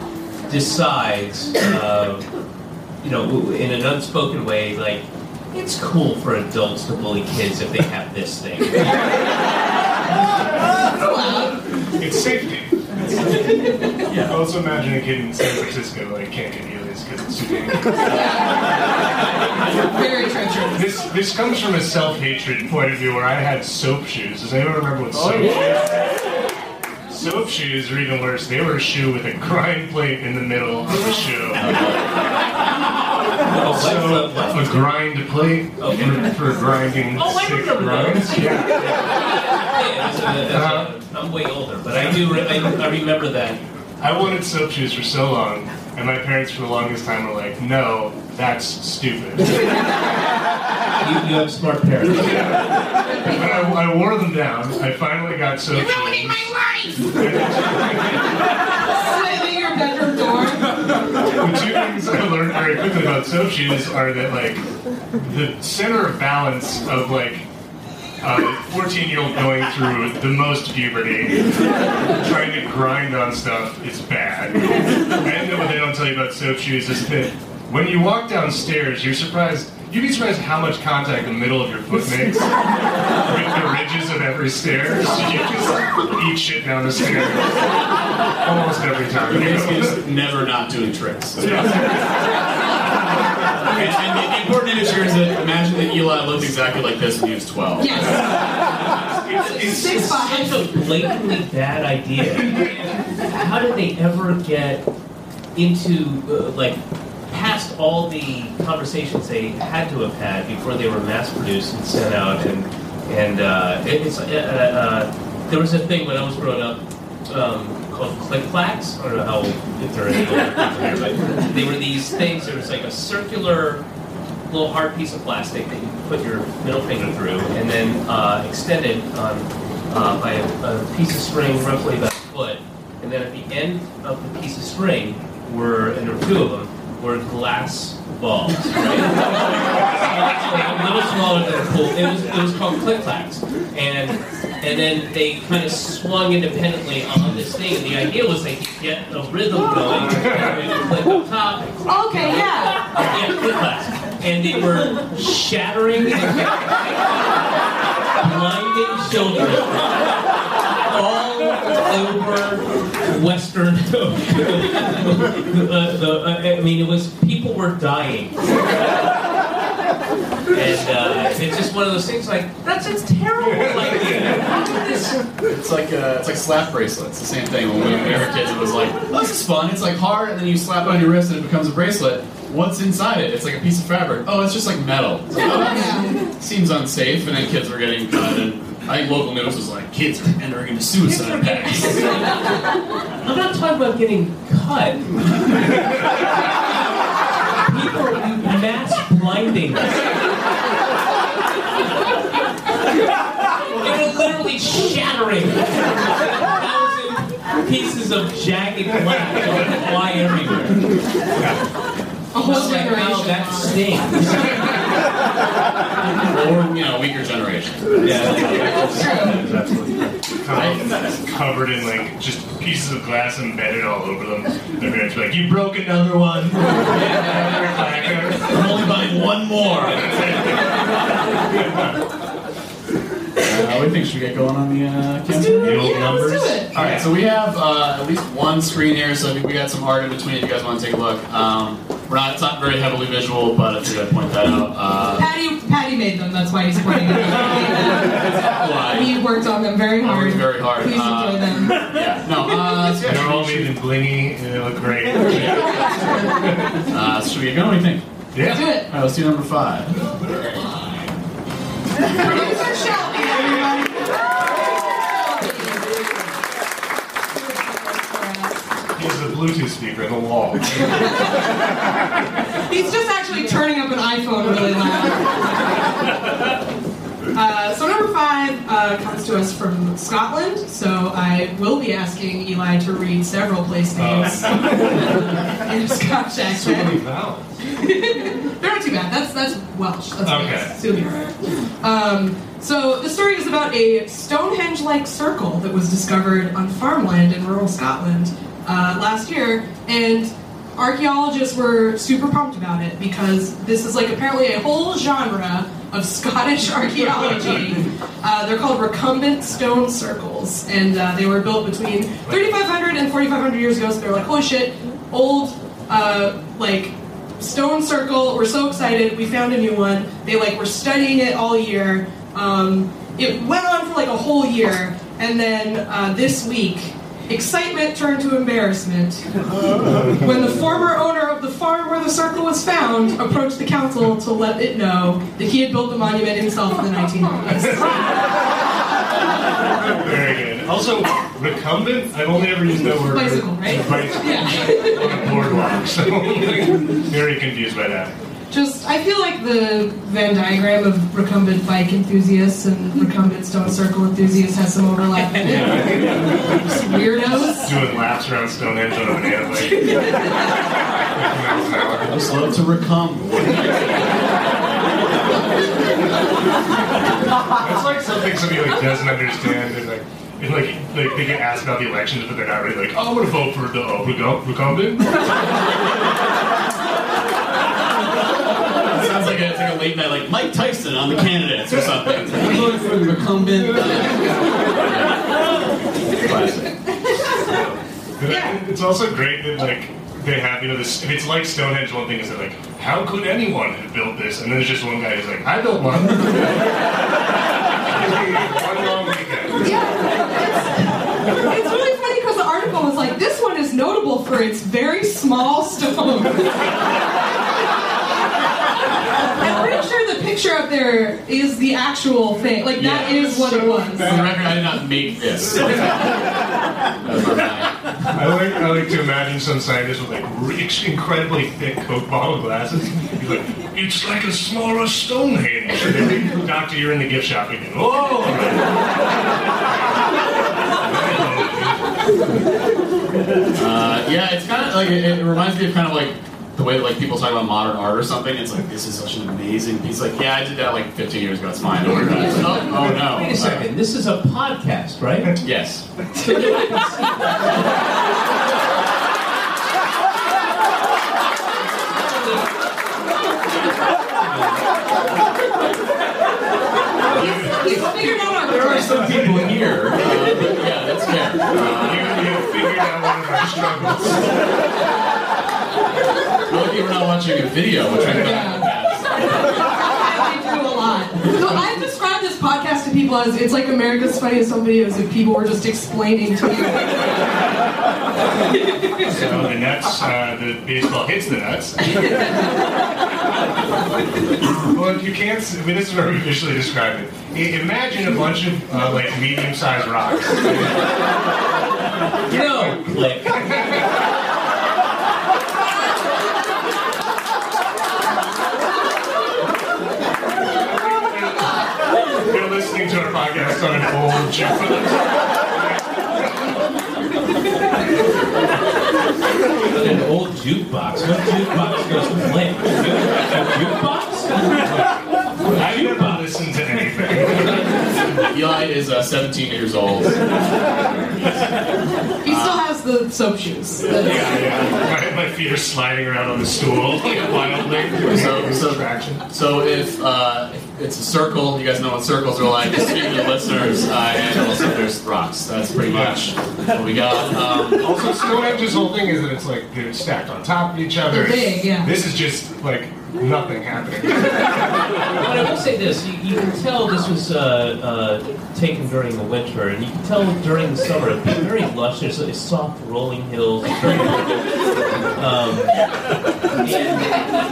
[SPEAKER 5] decides, uh, you know, in an unspoken way, like it's cool for adults to bully kids if they have this thing.
[SPEAKER 2] It's safety. Yeah. [LAUGHS] Also imagine a kid in San Francisco like can't get Heelys because it's too dangerous.
[SPEAKER 4] Very treacherous.
[SPEAKER 2] This this comes from a self-hatred point of view where I had soap shoes. Does anyone remember what oh, soap shoes? Are? Soap shoes are even worse. They were a shoe with a grind plate in the middle of the shoe. [LAUGHS]
[SPEAKER 5] Oh.
[SPEAKER 2] So
[SPEAKER 5] What? What?
[SPEAKER 2] a grind plate
[SPEAKER 5] Okay.
[SPEAKER 2] for, for grinding
[SPEAKER 5] Oh, I
[SPEAKER 2] thick grinds. Yeah.
[SPEAKER 5] Yeah, it's a- it's a- I'm way older, but I do. Re- I, I remember that.
[SPEAKER 2] I wanted soap shoes for so long, and my parents for the longest time were like, "No, that's stupid." [LAUGHS]
[SPEAKER 5] You, you have smart parents.
[SPEAKER 2] But I, I wore them down. I finally got soap
[SPEAKER 4] You're ruining
[SPEAKER 2] shoes.
[SPEAKER 4] my life! [LAUGHS] Slamming your bedroom door.
[SPEAKER 2] The two things I learned very quickly about soap shoes are that like the center of balance of like Uh, a 14 year old going through the most puberty, trying to grind on stuff is bad. And what they don't tell you about soap shoes is that when you walk downstairs, you're surprised. You'd be surprised how much contact the middle of your foot makes with the ridges of every stair. So [LAUGHS] you just eat shit down the stairs almost every time.
[SPEAKER 3] Just never not doing tricks. [LAUGHS] And, and the, important here is that imagine Eli looked exactly like this when he was 12.
[SPEAKER 4] Yes.
[SPEAKER 2] It's-
[SPEAKER 4] Six
[SPEAKER 5] It's
[SPEAKER 4] five.
[SPEAKER 5] such a blatantly bad idea. How did they ever get into uh, like past all the conversations they had to have had before they were mass produced and sent out and and uh, it- it's uh, uh, there was a thing when I was growing up um, called click clacks. I don't know how if there are any older here, but they were these things. There was like a circular little hard piece of plastic that you put your middle finger through, and then uh, extended on uh, by a, a piece of string roughly about a foot, and then at the end of the piece of string were, and there were two of them, were glass balls. Right? [LAUGHS] a little smaller than a pool. It was it was called click clacks, and and then they kind of swung independently on this thing. And the idea was they could get a rhythm going, and click up top,
[SPEAKER 4] Okay, yeah.
[SPEAKER 5] yeah, click clacks. And they were shattering blinding children all over Western. [LAUGHS] uh, the, uh, I mean, it was people were dying. And uh, it's just one of those things like, that's a terrible. How
[SPEAKER 3] It's like uh, it's like slap bracelets. The same thing when we were kids. It was like, oh, this is fun. It's like hard, and then you slap it on your wrist, and it becomes a bracelet. What's inside it? It's like a piece of fabric. Oh, it's just like metal. It's like, oh, seems unsafe. And then kids were getting cut, and I think local news was like, kids are entering into suicide packs.
[SPEAKER 5] I'm not talking about getting cut. People mass blinding. They were literally shattering pieces of jagged glass that fly everywhere.
[SPEAKER 4] A whole
[SPEAKER 5] It's like,
[SPEAKER 4] generation.
[SPEAKER 5] oh, that
[SPEAKER 4] lost.
[SPEAKER 5] stings.
[SPEAKER 3] Or, you know, weaker generation. Yeah.
[SPEAKER 2] Covered in like just pieces of glass embedded all over them. Their parents be like, "You broke another one." [LAUGHS]
[SPEAKER 5] I'm only buying one more.
[SPEAKER 3] Uh, what do you think? Should we get going on the uh,
[SPEAKER 4] Let's
[SPEAKER 3] campaign?
[SPEAKER 4] do it.
[SPEAKER 2] The old
[SPEAKER 4] Yeah, let's
[SPEAKER 2] numbers.
[SPEAKER 4] do it.
[SPEAKER 3] All right, so we have uh, at least one screen here, so I think we got some art in between. If you guys want to take a look, um, we're not. It's not very heavily visual, but I figured I'd point that out. Uh,
[SPEAKER 4] Patty, Patty made them. That's why he's pointing them.
[SPEAKER 3] why?
[SPEAKER 4] We worked on them very
[SPEAKER 3] I
[SPEAKER 4] hard.
[SPEAKER 3] worked very hard.
[SPEAKER 4] Please
[SPEAKER 3] Uh,
[SPEAKER 4] enjoy them.
[SPEAKER 3] Yeah, no. Uh, so yeah,
[SPEAKER 2] They're all made in blingy and they look great. [LAUGHS]
[SPEAKER 3] uh, should we get going? What do you think?
[SPEAKER 2] Yeah.
[SPEAKER 4] Do it.
[SPEAKER 3] All right, let's do number five.
[SPEAKER 4] Producer Shelby, everybody.
[SPEAKER 2] Here's a Bluetooth speaker in the wall. [LAUGHS]
[SPEAKER 4] He's just actually turning up an iPhone really loud. [LAUGHS] Uh, so number five uh, comes to us from Scotland. So I will be asking Eli to read several place names [LAUGHS] in a Scotch
[SPEAKER 2] So many vowels.
[SPEAKER 4] They're not too bad. That's that's Welsh. That's
[SPEAKER 2] Okay.
[SPEAKER 4] So you'll be right. Um, so the story is about a Stonehenge-like circle that was discovered on farmland in rural Scotland uh, last year, and archaeologists were super pumped about it because this is like apparently a whole genre of Scottish [LAUGHS] archaeology. Uh, they're called recumbent stone circles, and uh, they were built between 3,500 and 4,500 years ago. So they're like, holy shit, old, uh, like stone circle. We're so excited. We found a new one. They like were studying it all year. Um, it went on for like a whole year, and then uh, this week, excitement turned to embarrassment when the former owner of the farm where the circle was found approached the council to let it know that he had built the monument himself in the 1990s.
[SPEAKER 2] Very good. Also, recumbent, I've only ever used that word.
[SPEAKER 4] Bicycle, right?
[SPEAKER 2] Bicycle.
[SPEAKER 4] Yeah.
[SPEAKER 2] On a boardwalk, so [LAUGHS] very confused by that.
[SPEAKER 4] Just, I feel like the Venn diagram of recumbent bike enthusiasts and recumbent stone circle enthusiasts has some overlap in it. Just weirdos.
[SPEAKER 2] Doing laps around Stonehenge on a banana bike. [LAUGHS]
[SPEAKER 3] I just love to recum.
[SPEAKER 2] It's like something somebody like doesn't understand and like and like like they get asked about the elections but they're not really like, oh I'm gonna vote for the uh, recum- recumbent. [LAUGHS]
[SPEAKER 3] Sounds like a, it's like a late night, like Mike Tyson on the candidates or something. It's [LAUGHS] like, I'm voting for the recumbent. Classic. [LAUGHS]
[SPEAKER 4] Yeah.
[SPEAKER 2] It's also great that like they have you know this. And it's like Stonehenge. One thing is that like, how could anyone have built this? And then there's just one guy who's like, I built one. [LAUGHS] one long weekend.
[SPEAKER 4] Yeah, it's, it's really funny because the article was like, this one is notable for its very small stone. I'm pretty sure the picture up there is the actual thing. Like, that
[SPEAKER 3] Yeah.
[SPEAKER 4] is what it was.
[SPEAKER 3] For the record, I did not make this. [LAUGHS] That was not mine.
[SPEAKER 2] I like I like to imagine some scientist with like rich, incredibly thick Coke bottle glasses. He's like, it's like a smaller Stonehenge. And they're Doctor, you're in the gift shop again. Oh.
[SPEAKER 3] Uh, yeah, it's kind of like it, it reminds me of kind of like the way like people talk about modern art or something. It's like this is such an amazing piece. Like, yeah, I did that like 15 years ago. It's fine. Don't worry about it. Like, oh, oh no.
[SPEAKER 5] Wait a second. This is a podcast, right?
[SPEAKER 3] Yes.
[SPEAKER 4] He's figured out our
[SPEAKER 3] There are some people here. Uh, yeah, that's fair.
[SPEAKER 2] You,
[SPEAKER 3] Uh,
[SPEAKER 2] you figured out one of our struggles.
[SPEAKER 3] We're lucky we're not watching a video, which I thought was
[SPEAKER 4] I do a lot. So I've described this podcast to people as it's like America's Funniest Home Videos if people were just explaining to you.
[SPEAKER 2] So the nuts, uh, the baseball hits the nuts. well, if you can't, I mean, this is where we officially describe it. I- Imagine a bunch of uh, like medium-sized rocks.
[SPEAKER 5] You know, click.
[SPEAKER 2] That's not an old
[SPEAKER 5] jukebox. an old jukebox? What jukebox goes blank? A jukebox?
[SPEAKER 2] I jukebox. listen to anything.
[SPEAKER 3] Eli is uh, 17 years old.
[SPEAKER 4] He still the soap shoes.
[SPEAKER 2] Yeah, yeah. My, my feet are sliding around on the stool [LAUGHS] like wildly.
[SPEAKER 3] So, so,
[SPEAKER 2] Distraction.
[SPEAKER 3] so if, uh, if it's a circle, you guys know what circles are like. Just speaking to listeners, uh, and also there's rocks. That's pretty much what we got. Um,
[SPEAKER 2] Also, Stonehenge's whole thing is that it's like they're stacked on top of each other.
[SPEAKER 4] They're big, yeah.
[SPEAKER 2] This is just like nothing happening.
[SPEAKER 5] But I will say this: you, you can tell this was uh, uh, taken during the winter, and you can tell during the summer. It's very lush. There's uh, soft rolling hills. Very [LAUGHS] um,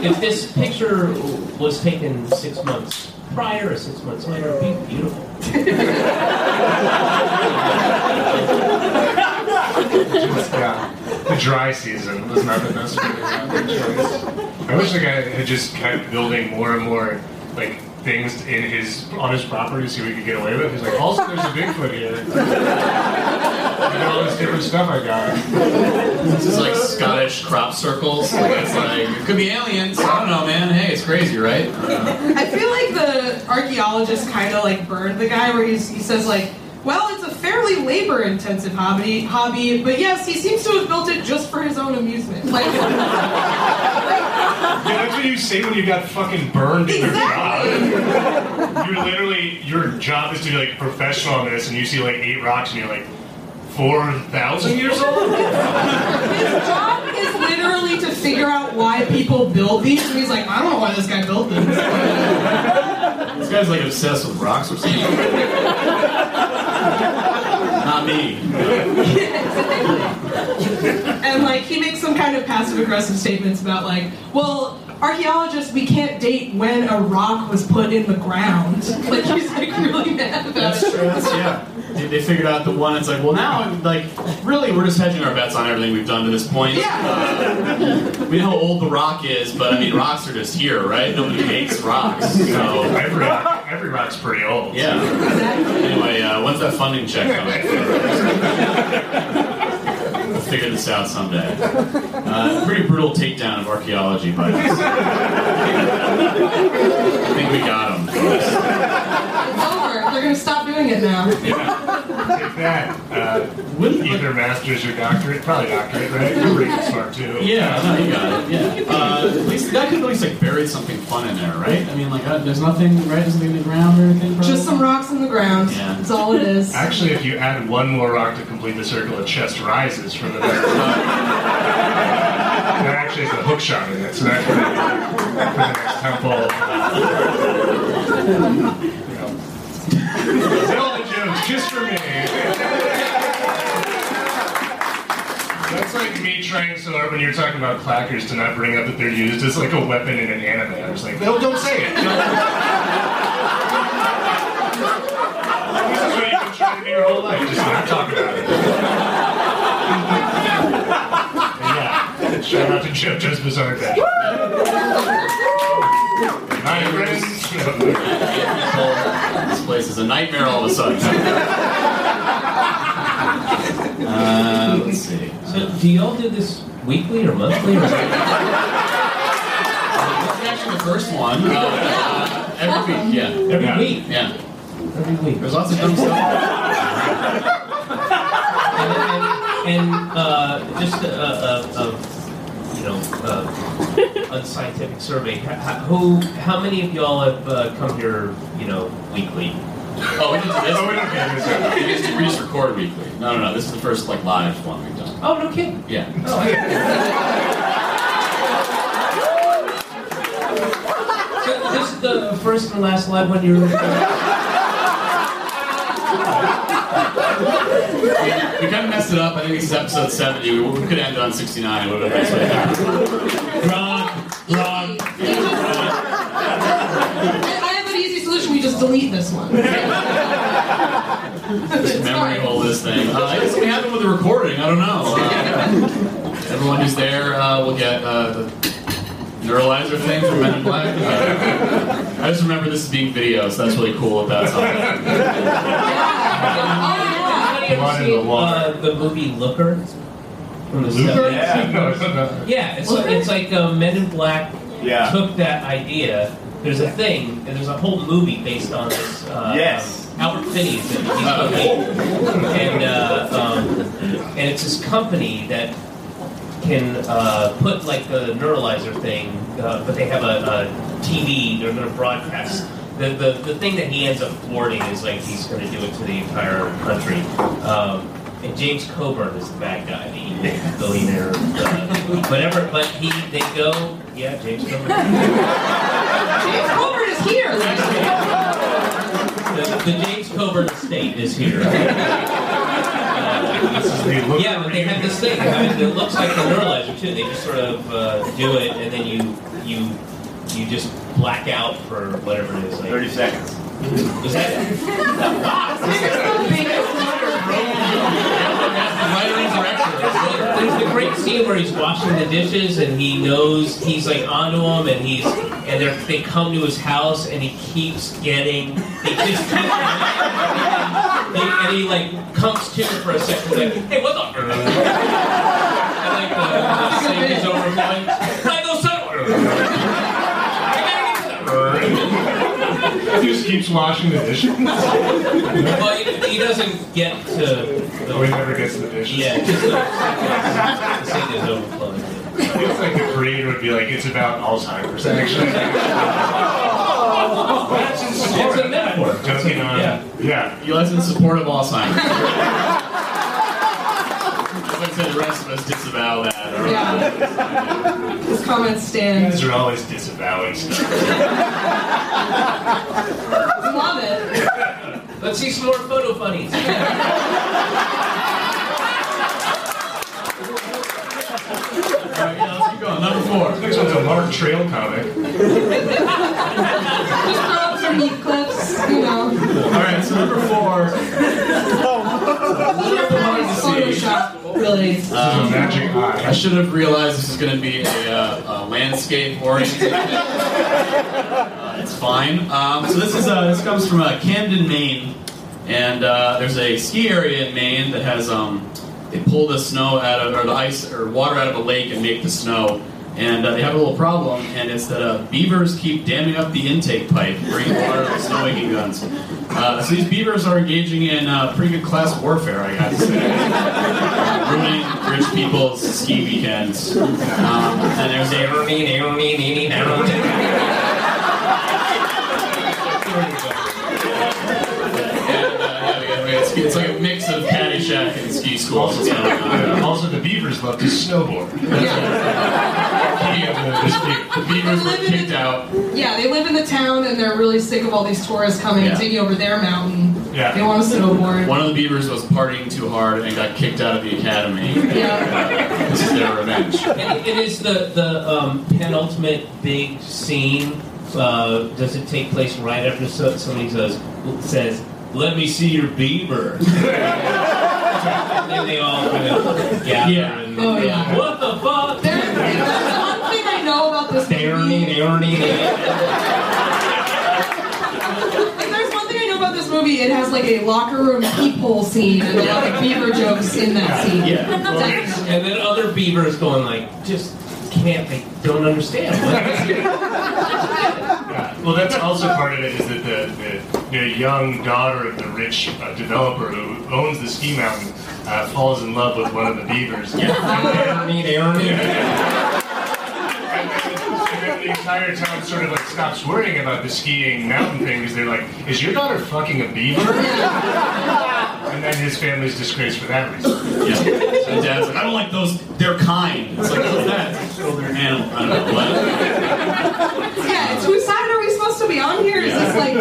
[SPEAKER 5] if this picture was taken six months prior or six months later, it'd be beautiful. [LAUGHS]
[SPEAKER 2] Just, yeah. The dry season was not the best choice. I wish the guy had just kept building more and more like things in his on his property so we could get away with. He's like, also there's a Bigfoot here. Look at all this different stuff I got.
[SPEAKER 3] this is like Scottish crop circles. Like it's like it could be aliens. I don't know, man. Hey, it's crazy, right? Uh,
[SPEAKER 4] I feel like the archaeologist kind of like burned the guy where he's, he says like, well, it's a fairly labor-intensive hobby, hobby, but yes, he seems to have built it just for his own amusement. [LAUGHS] Like,
[SPEAKER 2] Yeah, that's what you say when you got fucking burned in your job. You're literally your job is to be like professional on this, and you see like eight rocks, and you're like, four thousand years old.
[SPEAKER 4] his job is literally to figure out why people build these, and he's like, I don't know why this guy built this.
[SPEAKER 3] this guy's like obsessed with rocks or something. [LAUGHS] Not me. [LAUGHS]
[SPEAKER 4] and like he makes some kind of passive aggressive statements about like, well, archaeologists we can't date when a rock was put in the ground. [LAUGHS] Like he's like really mad about
[SPEAKER 3] That's
[SPEAKER 4] it.
[SPEAKER 3] true. That's, yeah. They, they figured out the one. It's like, well, now, like, really, we're just hedging our bets on everything we've done to this point.
[SPEAKER 4] Yeah. [LAUGHS]
[SPEAKER 3] We know how old the rock is, but I mean, rocks are just here, right? Nobody makes rocks. So,
[SPEAKER 2] Every every rock's pretty old.
[SPEAKER 3] yeah. Anyway, uh, when's that funding check coming? We'll figure this out someday. Uh, pretty brutal takedown of archaeology, but I think we got him.
[SPEAKER 4] It's over. They're gonna stop doing it now.
[SPEAKER 2] Take that. Uh, either master's or doctorate, probably doctorate, right? You're pretty smart too.
[SPEAKER 3] Yeah, no, you got it. Yeah. Uh, at least that could at least like bury something fun in there, right? I mean, like uh, there's nothing, right? There's nothing in the ground or anything. Probably?
[SPEAKER 4] Just some rocks in the ground.
[SPEAKER 3] Yeah.
[SPEAKER 4] That's all it is.
[SPEAKER 2] Actually, if you add one more rock to complete the circle, a chest rises from the next rock. That actually has a hook shot in it, so that's for the next temple. Zelda jokes just for me. That's like me trying so hard when you're talking about clackers to not bring up that they're used as like a weapon in an anime. I was like, no, don't say it. This is you've been your whole life. Just not talk about it. Yeah. Shout out to JoJo's Bizarre Day. Hi, friends. [LAUGHS]
[SPEAKER 3] This place is a nightmare all of a sudden. [LAUGHS] Uh, let's see.
[SPEAKER 5] So, do y'all do this weekly or monthly? Or
[SPEAKER 3] This is actually the first one. Uh, every week, yeah.
[SPEAKER 5] every
[SPEAKER 2] Yeah.
[SPEAKER 5] week?
[SPEAKER 3] Yeah.
[SPEAKER 5] Every week.
[SPEAKER 3] There's lots of dumb stuff.
[SPEAKER 5] And, and, and uh, just a, a, a you know uh, [LAUGHS] unscientific survey. H- h- who? How many of y'all have uh, come here? You know, weekly.
[SPEAKER 3] Oh, we didn't do this.
[SPEAKER 2] Oh, we don't get this. [LAUGHS]
[SPEAKER 3] We just, record weekly. No, no, no. This is the first like live one we've done.
[SPEAKER 5] Oh, no kidding.
[SPEAKER 3] Yeah.
[SPEAKER 5] So this is the first and last live one you're. [LAUGHS]
[SPEAKER 3] We, kind of messed it up. I think this is episode 70. We, we could end on 69. It would have been nice. Wrong. Wrong.
[SPEAKER 4] I have an easy solution. We just delete this one.
[SPEAKER 3] Just memory hole this thing. Uh, I guess something happened with the recording. I don't know. Uh, everyone who's there uh, will get uh, the neuralizer thing from Men in Black. Uh, I just remember this being video, so that's really cool about something.
[SPEAKER 4] Oh, [LAUGHS]
[SPEAKER 5] You ever
[SPEAKER 2] the
[SPEAKER 5] seen uh, the movie Looker? from the
[SPEAKER 2] Looper?
[SPEAKER 5] 70s.
[SPEAKER 2] No, no, no.
[SPEAKER 5] Yeah, it's like, it's like uh, Men in Black
[SPEAKER 7] Yeah.
[SPEAKER 5] took that idea. There's a thing, and there's a whole movie based on this. Uh,
[SPEAKER 7] Yes.
[SPEAKER 5] um, Albert Finney is in it. He's the and uh, um, and it's this company that can uh, put like the neuralizer thing, uh, but they have a, a TV. They're going to broadcast. The, the, the thing that he ends up thwarting is like he's going to do it to the entire country. Um, and James Coburn is the bad guy, the evil [LAUGHS] billionaire, uh, whatever. But he, they go, yeah, James Coburn.
[SPEAKER 4] James Colbert is here.
[SPEAKER 5] The, the James Coburn estate is here. Uh,
[SPEAKER 2] This is the Looper
[SPEAKER 5] yeah, but they have this thing. I mean, it looks like the neuralizer too. They just sort of uh, do it, and then you you you just black out for whatever it is. Like,
[SPEAKER 7] 30 seconds.
[SPEAKER 5] is that [LAUGHS] There's the great scene where he's washing the dishes and he knows he's like onto them and he's and they they come to his house and he keeps getting they just keep and, he, and he like comes to him for a second like hey what the and like the, the sink is overflowing I go son
[SPEAKER 2] He just keeps washing the dishes. [LAUGHS]
[SPEAKER 5] well he, he doesn't get to
[SPEAKER 2] Oh, he never gets to the dishes.
[SPEAKER 5] yeah just the, the sink is overflowing
[SPEAKER 2] Feels like the creator would be like, it's about Alzheimer's, actually. Oh. That's in support.
[SPEAKER 5] It's a metaphor.
[SPEAKER 2] Joking on.
[SPEAKER 5] Yeah.
[SPEAKER 2] Yeah.
[SPEAKER 3] You guys in support of Alzheimer's. [LAUGHS] As the rest of us disavow that. All right.
[SPEAKER 4] Yeah. His comments
[SPEAKER 2] You
[SPEAKER 4] stand.
[SPEAKER 2] guys are always disavowing stuff.
[SPEAKER 4] Love it.
[SPEAKER 5] Let's see some more photo funnies.
[SPEAKER 3] All right, yeah, let's keep going. Number four.
[SPEAKER 2] Next one's a Mark Trail comic.
[SPEAKER 4] Just throw up some neat clips, you know.
[SPEAKER 3] All right, so number four.
[SPEAKER 4] Oh, Really.
[SPEAKER 2] A magic
[SPEAKER 3] I
[SPEAKER 2] eye.
[SPEAKER 3] should have realized this is going to be a, uh, a landscape oriented. uh, it's fine. Um, so this is uh, this comes from uh, Camden, Maine, and uh, there's a ski area in Maine that has um, they pull the snow out of or the ice or water out of a lake and make the snow. And uh, they have a little problem, and it's that uh, beavers keep damming up the intake pipe, bringing water to the snow making guns. Uh, so these beavers are engaging in uh, pretty good class warfare, I got to say. Uh, [LAUGHS] ruining rich people's ski weekends. Um, and there's a and, uh, yeah, yeah, it's, it's like a mix of Caddyshack and ski school.
[SPEAKER 2] Also,
[SPEAKER 3] It's kind of-
[SPEAKER 2] uh, also, the beavers love to snowboard.
[SPEAKER 3] Yeah, the, [LAUGHS] the beavers were kicked out.
[SPEAKER 4] Yeah, they live in the town and they're really sick of all these tourists coming
[SPEAKER 3] Yeah.
[SPEAKER 4] and taking over their mountain.
[SPEAKER 2] Yeah.
[SPEAKER 4] They want to snowboard.
[SPEAKER 3] One of the beavers was partying too hard and got kicked out of the academy. [LAUGHS]
[SPEAKER 4] Yeah.
[SPEAKER 3] This is their revenge.
[SPEAKER 5] And it is the the um, penultimate big scene. Uh, does it take place right after so- somebody says says, "Let me see your beaver"? [LAUGHS] and they all kind of gather.
[SPEAKER 3] Yeah.
[SPEAKER 5] And,
[SPEAKER 4] Oh, yeah.
[SPEAKER 5] What the fuck?
[SPEAKER 4] There, there's one thing I know about this movie. If there's one thing I know about this movie, it has like a locker room peephole scene and a lot of beaver jokes in that scene.
[SPEAKER 3] Yeah.
[SPEAKER 4] Definitely.
[SPEAKER 5] And then other beavers going like, just can't. They don't understand. [LAUGHS]
[SPEAKER 2] Yeah. Well, that's also part of it is that the, the, the young daughter of the rich uh, developer who owns the ski mountain uh, falls in love with one of the beavers. And then [LAUGHS] the entire town sort of like stops worrying about the skiing mountain thing because they're like, is your daughter fucking a beaver? [LAUGHS] And then his family's disgraced for that reason.
[SPEAKER 3] Yeah. And dad's like, I don't like those. They're kind. It's like, what's that? Oh, they're an animal. I don't know. What?
[SPEAKER 4] Yeah, it's whose side are we supposed to be on here? Is this like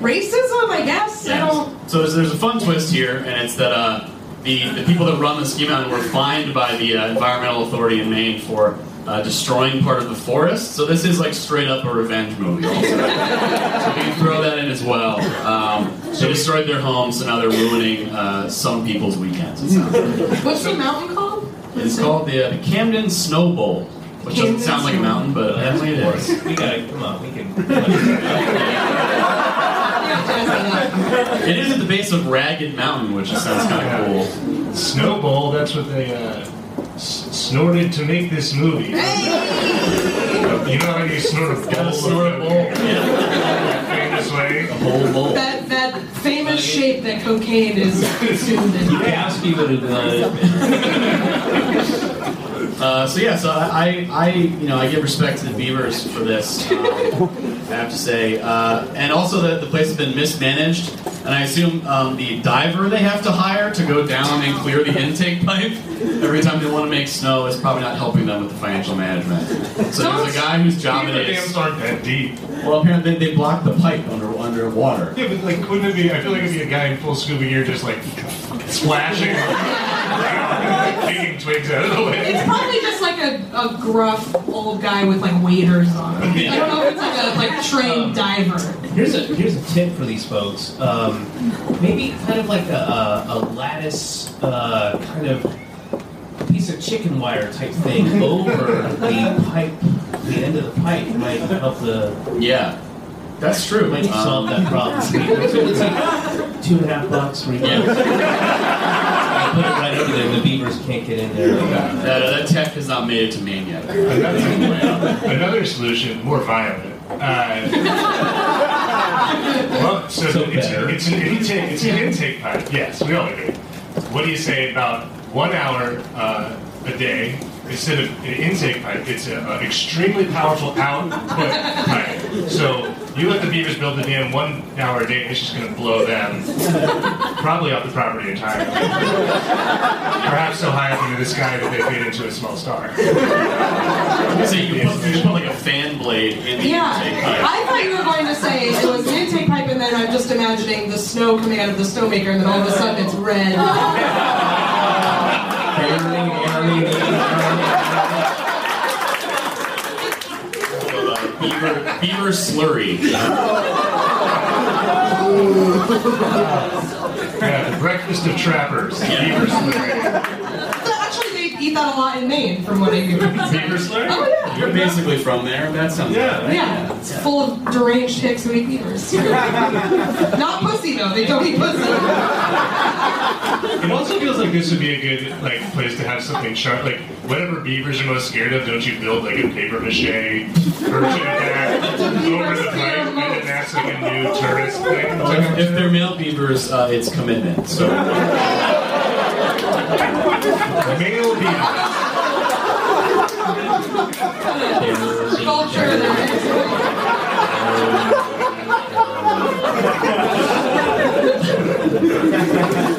[SPEAKER 4] racism? I guess. I don't.
[SPEAKER 3] So there's, there's a fun twist here, and it's that uh, the, the people that run the ski mountain were fined by the uh, environmental authority in Maine for uh, destroying part of the forest. So this is like straight up a revenge movie. Also. so we can throw that in as well. Um, they destroyed their homes, so now they're ruining uh, some people's weekends. It sounds like.
[SPEAKER 4] What's the mountain called?
[SPEAKER 3] It's called the, uh, the Camden Snow Bowl, which doesn't
[SPEAKER 4] Camden
[SPEAKER 3] sound like a mountain, but apparently it is.
[SPEAKER 5] We gotta come on. We can. [LAUGHS]
[SPEAKER 3] It is at the base of Ragged Mountain, which sounds kind of cool.
[SPEAKER 2] Snow Bowl, that's what they, uh, s- snorted to make this movie. You know how you snort a bowl?
[SPEAKER 3] Gotta snort a bowl. Yeah.
[SPEAKER 2] Famous way.
[SPEAKER 3] Whole bowl.
[SPEAKER 4] That that famous shape that cocaine is consumed in.
[SPEAKER 5] Kasky would have done it. [LAUGHS]
[SPEAKER 3] Uh, so yeah, so I, I, you know, I give respect to the Beavers for this. Um, I have to say, uh, and also that the place has been mismanaged, and I assume um, the diver they have to hire to go down and clear the intake pipe every time they want to make snow is probably not helping them with the financial management. So there's a guy whose job it
[SPEAKER 2] Beaver
[SPEAKER 3] is.
[SPEAKER 2] dams aren't that deep.
[SPEAKER 3] Well, apparently they, they block the pipe under underwater.
[SPEAKER 2] Yeah, but like, wouldn't it be? I feel like it'd be a guy in full scuba gear just like splashing, [LAUGHS] kicking twigs out of the way.
[SPEAKER 4] It's probably just like a, a gruff old guy with like waders on. I don't know if it's like a like trained diver.
[SPEAKER 5] Here's a here's a tip for these folks. Um, maybe kind of like a, a, a lattice uh, kind of piece of chicken wire type thing [LAUGHS] over the pipe, the end of the pipe might help the
[SPEAKER 3] Yeah, that's true.
[SPEAKER 5] might solve that problem. It's [LAUGHS] two and a half bucks. Where you
[SPEAKER 3] Yeah. [LAUGHS]
[SPEAKER 5] I put it right over there. The beavers can't get in there.
[SPEAKER 3] That, that tech has not made it to Maine yet.
[SPEAKER 2] Another, another solution, more violent. Uh, well, so,
[SPEAKER 5] So
[SPEAKER 2] it's, it's, an intake, it's an intake pipe. Yes, we all agree. What do you say about one hour uh, a day instead of an intake pipe? It's an extremely powerful output pipe. So you let the beavers build the dam one hour a day, and it's just going to blow them probably off the property entirely. Perhaps so high up into the sky that they fade into a small star.
[SPEAKER 3] So you put, you put like a fan blade in the
[SPEAKER 4] Yeah,
[SPEAKER 3] intake pipe.
[SPEAKER 4] I thought you were going to say it was an intake pipe, and then I'm just imagining the snow coming out of the snowmaker, and then all of a sudden it's red.
[SPEAKER 3] Beaver, beaver slurry. [LAUGHS]
[SPEAKER 2] Yeah, the breakfast of trappers. Beaver slurry.
[SPEAKER 4] Actually, they eat that a lot in Maine, from what I hear. [LAUGHS]
[SPEAKER 3] Beaver slurry?
[SPEAKER 4] Oh yeah.
[SPEAKER 3] You're basically from there. That sounds
[SPEAKER 2] Yeah.
[SPEAKER 3] right.
[SPEAKER 4] Yeah, it's full of deranged hicks who eat beavers. Not pussy though; they don't eat pussy.
[SPEAKER 2] It also feels like this would be a good like place to have something sharp. Like whatever beavers are most scared of, don't you build like a paper mache version of that [LAUGHS] over the pipe, and then that's like a new tourist thing.
[SPEAKER 3] If, if they're male beavers, uh, it's commitment. So [LAUGHS]
[SPEAKER 2] Male.
[SPEAKER 4] Culture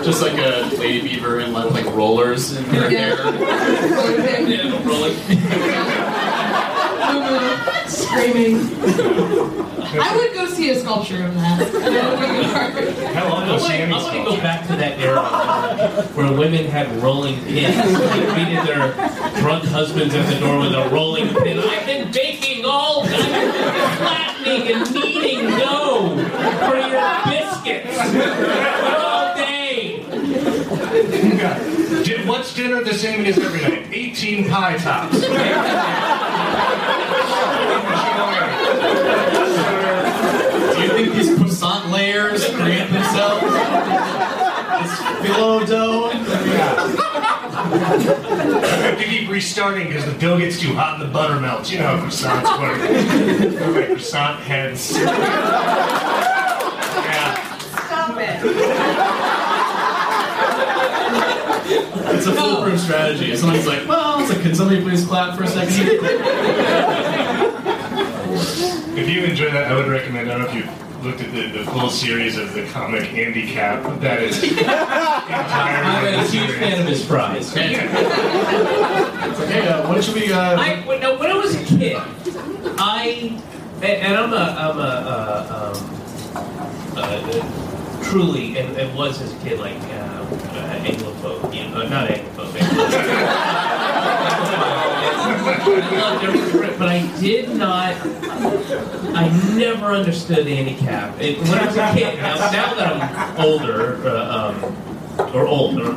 [SPEAKER 3] just like a lady beaver in like, like rollers in her hair. Yeah, rolling.
[SPEAKER 4] Screaming. I would go see a sculpture of that.
[SPEAKER 2] Hell, I'll
[SPEAKER 5] I
[SPEAKER 2] go
[SPEAKER 5] want,
[SPEAKER 2] see
[SPEAKER 5] I
[SPEAKER 2] any
[SPEAKER 5] want to go back to that era where women had rolling pins. They greeted their drunk husbands at the door with a rolling pin. I've been baking all night, flattening and kneading dough for your biscuits all day.
[SPEAKER 2] Did what's dinner the same as every night? 18 pie tops.
[SPEAKER 3] Do you think these croissant layers create themselves? This phyllo dough?
[SPEAKER 2] I have to keep restarting because the dough gets too hot and the butter melts. You know how croissants work. [LAUGHS] They're like croissant heads. Yeah.
[SPEAKER 4] Stop it.
[SPEAKER 3] It's a foolproof strategy. Someone's like, well, it's like, can somebody please clap for a second?
[SPEAKER 2] If you enjoy that, I would recommend. I don't know if you've looked at the, the full series of the comic Andy Capp. That is [LAUGHS] entirely
[SPEAKER 5] I'm a huge fan of his fries.
[SPEAKER 3] hey, uh, what should we, uh,
[SPEAKER 5] I, when, no, when I was a kid, I and, and I'm a I'm a uh, um, uh, truly and, and was as a kid like uh, uh, Anglophobe, you know, uh, not Anglophobe. Anglophobe. I loved everything, but I did not. I never understood Andy Capp. It, when I was a kid, now, now that I'm older, uh, um, or old, or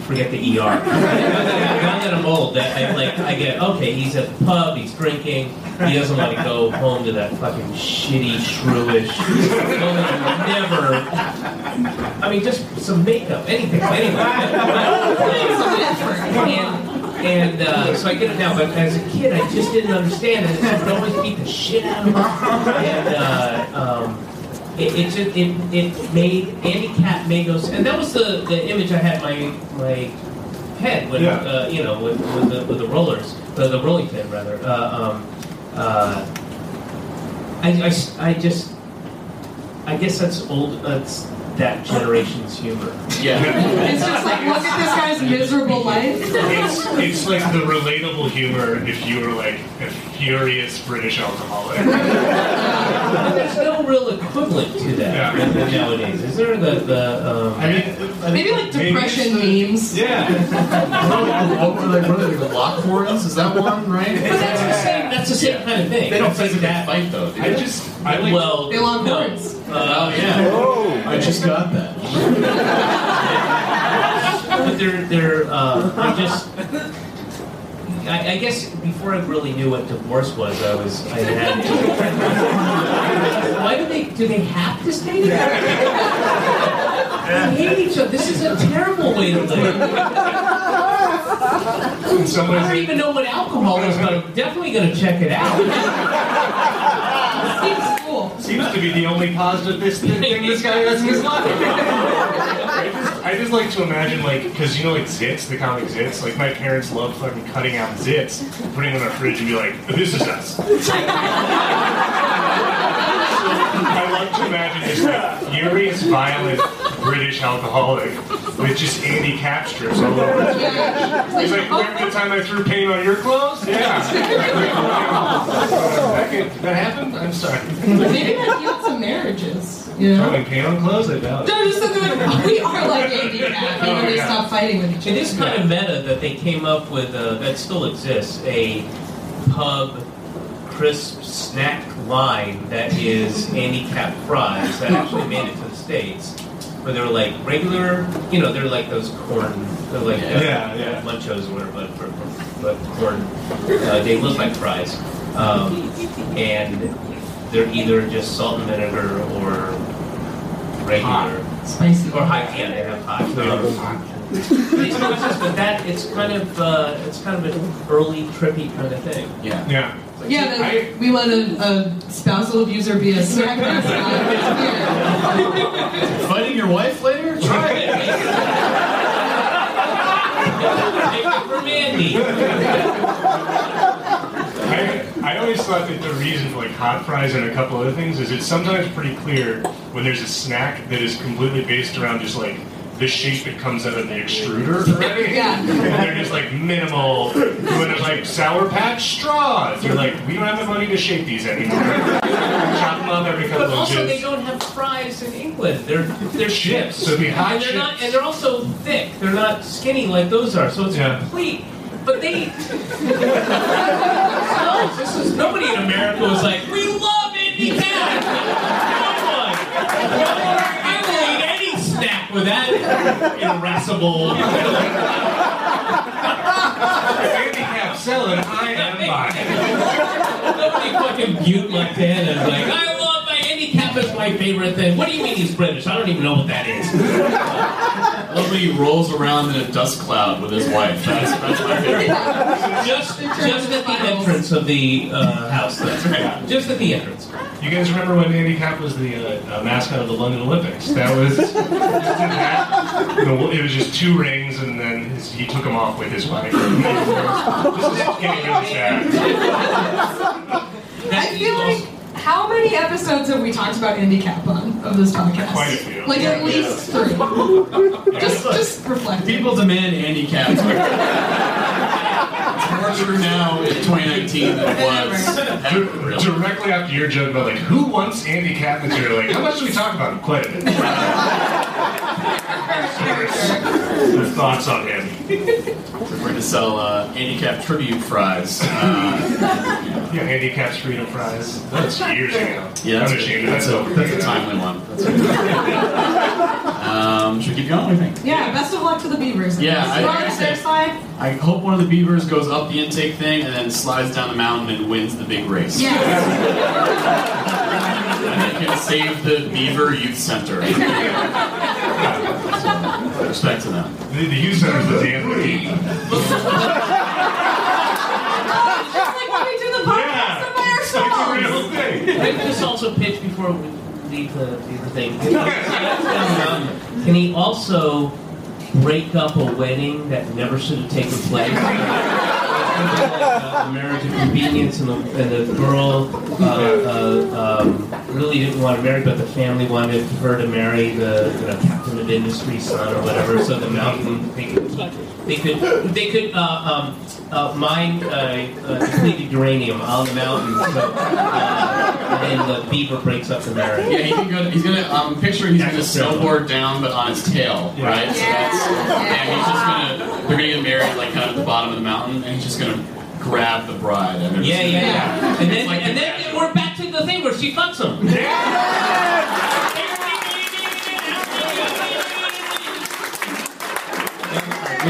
[SPEAKER 5] forget the ER. now that I'm old, that I like, I get okay. He's at the pub, he's drinking. He doesn't want to go home to that fucking shitty, shrewish. Never. I mean, just some makeup, anything, anyway. And uh, so I get it now. But as a kid, I just didn't understand it. I would always beat the shit out of him. And uh, um, it, it just it, it made Andy Capp made those, and that was the, the image I had in my my head when
[SPEAKER 2] Yeah.
[SPEAKER 5] uh, you know with, with the with the rollers, the, the rolling pin rather. Uh, um, uh, I, I I just I guess that's old. That's that generation's humor.
[SPEAKER 3] Yeah.
[SPEAKER 4] It's just like, look at this guy's miserable life.
[SPEAKER 2] It's, it's like the relatable humor if you were like a furious British alcoholic. [LAUGHS]
[SPEAKER 5] There's no real equivalent to that
[SPEAKER 2] Yeah.
[SPEAKER 5] nowadays. Is there the the um,
[SPEAKER 2] I mean,
[SPEAKER 4] Maybe like depression memes.
[SPEAKER 2] Yeah.
[SPEAKER 3] what were they? What are they? The Lockhorns? Is that one right?
[SPEAKER 5] But that's the same. That's the same
[SPEAKER 3] Yeah.
[SPEAKER 5] kind of thing.
[SPEAKER 3] They don't
[SPEAKER 5] It's like
[SPEAKER 3] physically
[SPEAKER 5] that.
[SPEAKER 3] fight though. Do
[SPEAKER 2] I
[SPEAKER 3] they?
[SPEAKER 2] just, I like.
[SPEAKER 5] Well,
[SPEAKER 4] They long
[SPEAKER 5] no.
[SPEAKER 4] horns.
[SPEAKER 5] Uh,
[SPEAKER 3] yeah. I just got that.
[SPEAKER 5] but they're they're uh, I'm just. I, I guess before I really knew what divorce was, I was I had. Why do they do they have to stay together? They hate each other. This is a terrible way to live.
[SPEAKER 2] In
[SPEAKER 5] I don't even know what alcohol is, but I'm definitely going to check it out.
[SPEAKER 4] Seems
[SPEAKER 2] to be the only positive this thing this guy has in his life. I [LAUGHS] just, I just like to imagine, like, because you know, like Zits, the comic Zits. Like, my parents love fucking cutting out Zits, putting them in our fridge, and be like, "This is us." [LAUGHS] I like to imagine this like furious, violent British alcoholic with just Andy Capp strips all over. his
[SPEAKER 4] Yeah.
[SPEAKER 2] He's like, remember the time I threw paint on your clothes? Yeah. [LAUGHS] that, could, that happened? I'm sorry.
[SPEAKER 4] Maybe that healed some marriages. You know?
[SPEAKER 2] Throwing paint on clothes? I doubt it.
[SPEAKER 4] No, just that they're we are like Andy Capp. You know, they
[SPEAKER 2] yeah.
[SPEAKER 4] stop fighting with each other.
[SPEAKER 5] is kind of meta that they came up with, uh, that still exists, a pub crisp snack line that is Andy Capp fries that actually made it to the States. Where they're like regular, you know, they're like those corn, they're like uh,
[SPEAKER 2] Yeah, yeah.
[SPEAKER 5] munchos or whatever, but, for, for, but corn, uh, they look like fries. Um, and they're either just salt and vinegar or regular.
[SPEAKER 4] Spicy.
[SPEAKER 5] Or hot, yeah, they have hot. It's not just, but that it's kind of uh, it's kind of an early trippy kind of thing.
[SPEAKER 3] Yeah.
[SPEAKER 2] Yeah.
[SPEAKER 4] Yeah, then
[SPEAKER 2] I-
[SPEAKER 4] we let a, a spousal abuser be a [LAUGHS] snack. [LAUGHS]
[SPEAKER 3] Fighting your wife later? Try it.
[SPEAKER 5] Take it from Andy.
[SPEAKER 2] I, I always thought that the reason for like hot fries and a couple other things is it's sometimes pretty clear when there's a snack that is completely based around just like the shape that comes out of the extruder already. [LAUGHS]
[SPEAKER 4] Yeah.
[SPEAKER 2] And they're just like minimal doing it like Sour Patch straws. You're like, we don't have the money to shape these anymore. [LAUGHS] Chop them up every couple
[SPEAKER 5] But
[SPEAKER 2] of
[SPEAKER 5] also, they
[SPEAKER 2] inches.
[SPEAKER 5] don't have fries in England. They're they're chips.
[SPEAKER 2] So hot
[SPEAKER 5] and they're not,
[SPEAKER 2] chips.
[SPEAKER 5] and they're also thick. They're not skinny like those are. So it's
[SPEAKER 2] Yeah.
[SPEAKER 5] complete. But they. [LAUGHS] no, this is nobody in America was like, we love Andy Capp. No one. Will eat with that irascible. [LAUGHS] [LAUGHS]
[SPEAKER 2] Andy Capp selling, I am [LAUGHS] buying.
[SPEAKER 5] Nobody fucking Butte, Montana is like, I my is my favorite thing. What do you mean he's British? I don't even know what that is.
[SPEAKER 3] I love he rolls around in a dust cloud with his wife. That's, that's my favorite.
[SPEAKER 5] Just, just at the entrance of the uh, house. That's right. Just at the entrance.
[SPEAKER 2] You guys remember when Andy Capp was the uh, uh, mascot of the London Olympics? That was that, you know, it was just two rings, and then his, he took them off with his wife. this is getting really sad.
[SPEAKER 4] I feel like how many episodes have we talked about Andy Capp on of this podcast?
[SPEAKER 2] Quite a few.
[SPEAKER 4] Like at least three. [LAUGHS] Just just reflect.
[SPEAKER 3] People demand Andy Capps. It's more now in 2019 than it was. ever, really.
[SPEAKER 2] Directly after your joke about like who wants Andy Capp material, like how much do we talk about him? Quite a bit. [LAUGHS] Your thoughts on him?
[SPEAKER 3] We're going to sell uh, Andy Capp tribute fries. Uh, [LAUGHS]
[SPEAKER 2] Yeah, Andy Capp's freedom fries. That's years ago.
[SPEAKER 3] yeah, that's,
[SPEAKER 2] I'm
[SPEAKER 3] a,
[SPEAKER 2] ashamed
[SPEAKER 3] that's, a,
[SPEAKER 2] myself.
[SPEAKER 3] that's a timely one. That's a, um, should we keep going? What do you think?
[SPEAKER 4] Yeah, best of luck to the Beavers.
[SPEAKER 3] Yeah, I-
[SPEAKER 4] We're
[SPEAKER 3] I
[SPEAKER 4] their
[SPEAKER 3] say- I hope one of the beavers goes up the intake thing and then slides down the mountain and wins the big race.
[SPEAKER 4] Yes.
[SPEAKER 3] And they can save the Beaver Youth Center. [LAUGHS] respect to them.
[SPEAKER 2] The, the youth center's the damn team.
[SPEAKER 5] Maybe this also pitch before we leave the, the thing. [LAUGHS] Um, can he also break up a wedding that never should have taken place? [LAUGHS] Like a marriage of convenience, and the, and the girl uh, uh, um, really didn't want to marry, but the family wanted her to marry the you know, captain of industry son or whatever. So the mountain they could they could they could uh, um, uh, mine uh, uh, depleted uranium on the mountain, so, uh, and the beaver breaks up the marriage.
[SPEAKER 3] Yeah, he can go. He's gonna um, picture he's gonna snowboard down, but on his tail,
[SPEAKER 2] Yeah.
[SPEAKER 3] right? So that's
[SPEAKER 4] Yeah.
[SPEAKER 3] and he's just gonna. They're gonna get married like kind of at the bottom of the mountain, and he's just gonna grab the bride. And they're
[SPEAKER 5] Yeah, yeah, yeah. And then,
[SPEAKER 3] like
[SPEAKER 5] and
[SPEAKER 3] the
[SPEAKER 5] then we're back to the thing where she fucks him. Move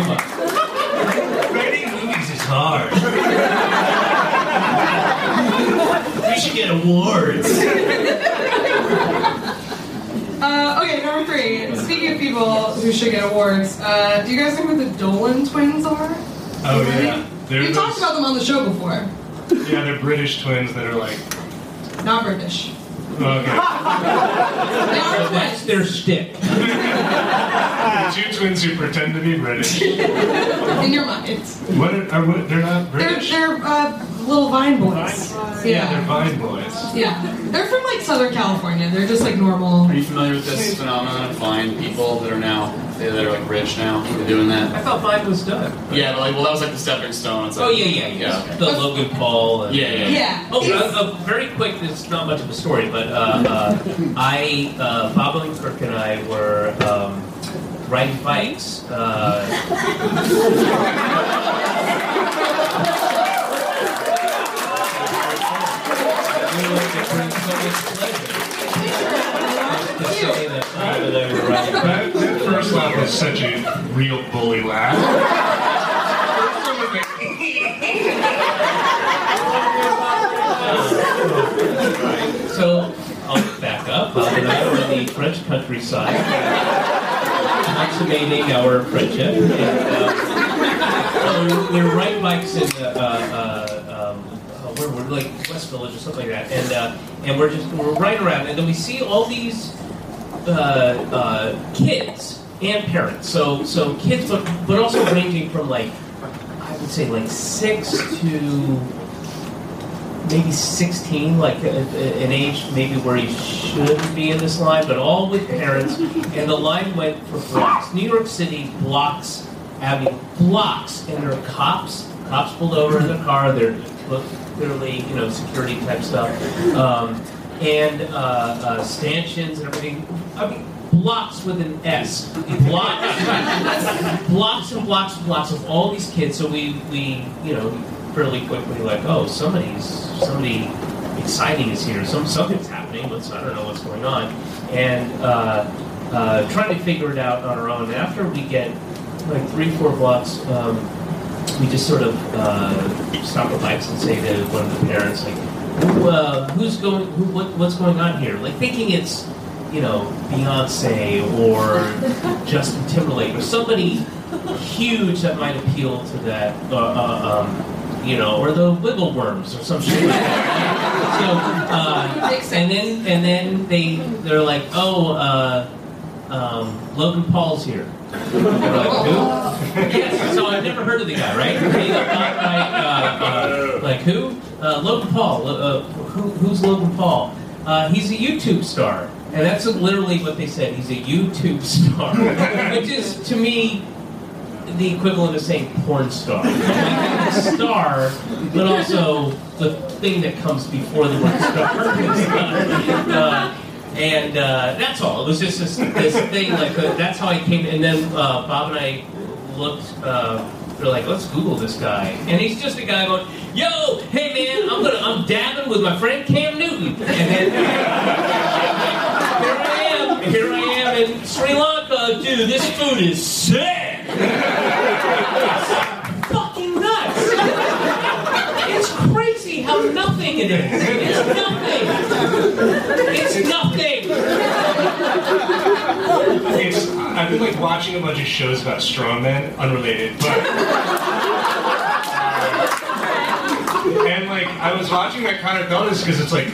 [SPEAKER 5] on.
[SPEAKER 2] Writing movies is hard. we should get awards.
[SPEAKER 4] Uh, okay, number three. Speaking of people who should get awards, uh, do you guys know who the Dolan twins are?
[SPEAKER 2] Oh yeah, they're
[SPEAKER 4] We
[SPEAKER 2] those,
[SPEAKER 4] talked about them on the show before.
[SPEAKER 2] yeah, they're British twins that are like
[SPEAKER 4] Not British.
[SPEAKER 2] Okay.
[SPEAKER 4] They are
[SPEAKER 5] That's
[SPEAKER 4] twins.
[SPEAKER 5] their shtick.
[SPEAKER 2] Two twins who pretend to be British. [LAUGHS]
[SPEAKER 4] In your mind.
[SPEAKER 2] What are, are what, they're not
[SPEAKER 4] They're,
[SPEAKER 2] British?
[SPEAKER 4] they're uh, little Vine boys.
[SPEAKER 2] yeah, they're Vine boys.
[SPEAKER 4] Yeah. They're from like Southern California. They're just like normal.
[SPEAKER 3] Are you familiar with this phenomenon of Vine people that are now that are like rich now? They're doing that.
[SPEAKER 5] I thought Vine was done.
[SPEAKER 3] Yeah, but like well, that was like the stepping stone. It's like,
[SPEAKER 5] Oh yeah, yeah, yeah.
[SPEAKER 3] yeah. okay.
[SPEAKER 5] The Logan Paul. And,
[SPEAKER 3] Yeah, yeah,
[SPEAKER 4] Yeah.
[SPEAKER 5] Oh, uh, uh, very quick. It's not much of a story, but uh, uh, I, uh, Bob Odenkirk and I were um, riding bikes. Uh, [LAUGHS] it brings so much pleasure to say that uh,
[SPEAKER 2] first laugh was such a real bully laugh.
[SPEAKER 5] So I'll back up. Bob and I were in the French countryside, consummating our friendship. And, uh, so we were riding bikes in uh, uh, uh, where we're like West Village or something like that, and uh, and we're just we're riding around, and then we see all these uh, uh, kids and parents. So so kids, but but also ranging from like I would say like six to maybe 16, like a, a- an age maybe where you shouldn't be in this line, but all with parents. And the line went for blocks. New York City blocks, mean blocks, and there are cops. Cops pulled over in their car. They're clearly, you know, security type stuff, um, and uh, uh, stanchions and everything. I mean. Blocks with an S. Blocks, blocks and blocks and blocks of all these kids. So we, we, you know, fairly quickly like, oh, somebody's somebody exciting is here. Some something's happening. What's I don't know what's going on, and uh, uh, trying to figure it out on our own. And after we get like three, four blocks, um, we just sort of uh, stop the bikes and say to one of the parents, like, who, uh, who's going? Who, what, what's going on here? Like thinking it's you know Beyonce or [LAUGHS] Justin Timberlake or somebody huge that might appeal to that. Uh, uh, um, you know, or the Wiggle Worms or some shit like that. [LAUGHS] So, uh, and then and then they they're like, oh, uh, um, Logan Paul's here. Like, who? yes. So I've never heard of the guy, right? Guy, uh, uh, like who? Uh, Logan Paul. Uh, who, who's Logan Paul? Uh, he's a YouTube star. And that's literally what they said. He's a YouTube star, [LAUGHS] which is to me the equivalent of saying porn star. Like, star, but also the thing that comes before the word star. And uh, that's all. It was just this, this thing. Like uh, that's how I came. And then uh, Bob and I looked. Uh, they're like, let's Google this guy, and he's just a guy going, "Yo, hey man, I'm gonna, I'm dabbing with my friend Cam Newton," and then [LAUGHS] here I am, here I am in Sri Lanka, dude. This food is sick. It's fucking nuts. It's crazy how nothing it is. It's nothing. It's nothing.
[SPEAKER 2] It's, I've been like watching a bunch of shows about strongmen, unrelated, but And like I was watching that kind of thought because it's like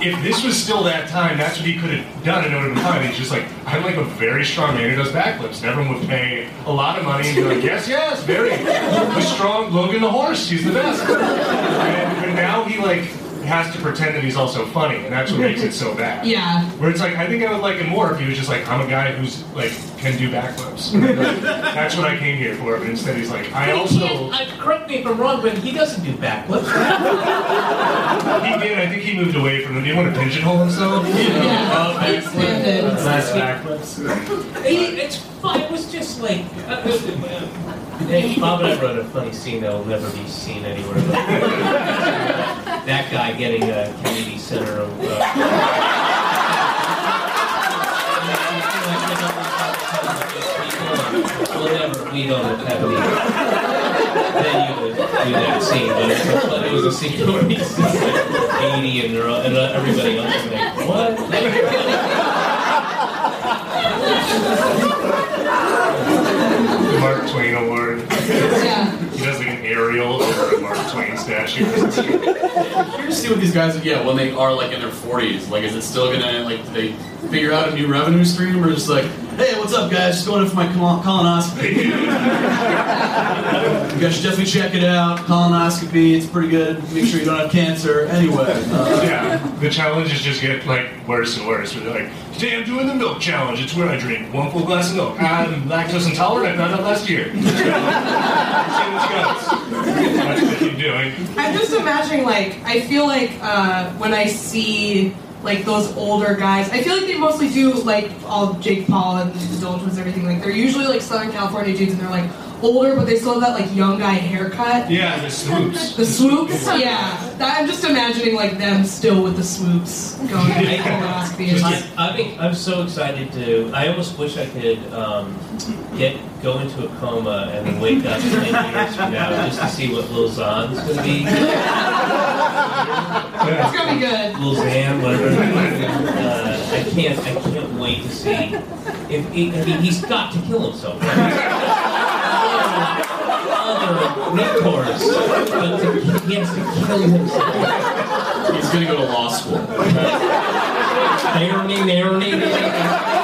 [SPEAKER 2] if this was still that time, that's what he could have done and it would have been fine. He's just like, I'm like a very strong man who does backflips. Everyone would pay a lot of money and be like, yes, yes, very the strong Logan the horse, he's the best. And, now he like has to pretend that he's also funny, and that's what makes it so bad. [LAUGHS]
[SPEAKER 4] Yeah.
[SPEAKER 2] Where it's like, I think I would like him more if he was just like, I'm a guy who's like can do backflips. [LAUGHS] That's what I came here for. But instead, he's like, I
[SPEAKER 5] He
[SPEAKER 2] also
[SPEAKER 5] can't- uh, correct me if I'm wrong, but he doesn't do backflips. [LAUGHS]
[SPEAKER 2] he did. I think he moved away from it. He want to pigeonhole himself.
[SPEAKER 4] Yeah. Expanded.
[SPEAKER 3] Nice backflips.
[SPEAKER 5] He, it's fun. It was just like. Uh, uh, hey, Bob and I wrote a funny scene that will never be seen anywhere. [LAUGHS] That guy getting a Kennedy Center. Of, uh, Whatever, we don't have any. Then you would do that scene, but it was, but it was a scene where he's like 80 and, all- and uh, everybody else is like, what?
[SPEAKER 2] Mark Twain Award. Over a Mark Twain statue.
[SPEAKER 3] Curious to see what these guys, yeah, when they are like in their 40s. Like, is it still gonna like do they figure out a new revenue stream, or just like, hey, what's up, guys? Just going in for my colonoscopy. [LAUGHS] you guys should definitely check it out. Colonoscopy, it's pretty good. Make sure you don't have cancer. Anyway, uh,
[SPEAKER 2] Yeah, the challenges just get like worse and worse. Where they're like, today I'm doing the milk challenge. It's where I drink one full glass of milk. I'm lactose intolerant. I found out last year. [LAUGHS] See what goes. That's what they keep doing.
[SPEAKER 4] I'm just imagining, like, I feel like uh, when I see like those older guys, I feel like they mostly do like all Jake Paul and the Dolan Twins and everything. Like they're usually like Southern California dudes, and they're like older, but they still have that like young guy haircut.
[SPEAKER 2] Yeah, the swoops. [LAUGHS]
[SPEAKER 4] The swoops, yeah. That, I'm just imagining like them still with the swoops going [LAUGHS] through the colonoscopy.
[SPEAKER 5] I, I think I'm so excited to. I almost wish I could um, get go into a coma and then wake up ten years from now just to see what Lil Xan's going to be.
[SPEAKER 4] It's gonna be good.
[SPEAKER 5] Lil Xan, whatever. Uh, I can't. I can't wait to see. If he, I mean, he's got to kill himself. Other mentors, but to, he has to kill himself.
[SPEAKER 3] he's gonna go to law school.
[SPEAKER 5] Irony, irony.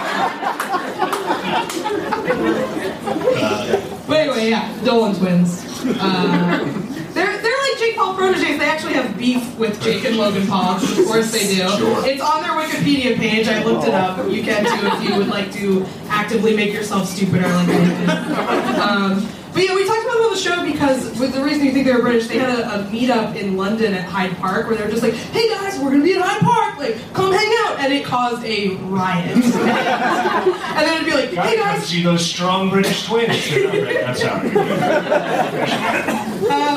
[SPEAKER 4] But anyway, yeah, Dolan twins. Uh, they're they're like Jake Paul proteges. They actually have beef with Jake and Logan Paul. Of course they do.
[SPEAKER 3] Sure.
[SPEAKER 4] It's on their Wikipedia page. I looked it up. You can too if you would like to actively make yourself stupider like I did. Um, but yeah, we talked about them on the show because with the reason you think they were British, they had a, a meetup in London at Hyde Park where they were just like, "Hey guys, we're gonna be at Hyde Park. Like, come hang out," and it caused a riot. [LAUGHS] and then it'd be like, "Hey
[SPEAKER 2] come
[SPEAKER 4] guys,
[SPEAKER 2] see those strong British twins. [LAUGHS] I'm sorry.
[SPEAKER 4] uh,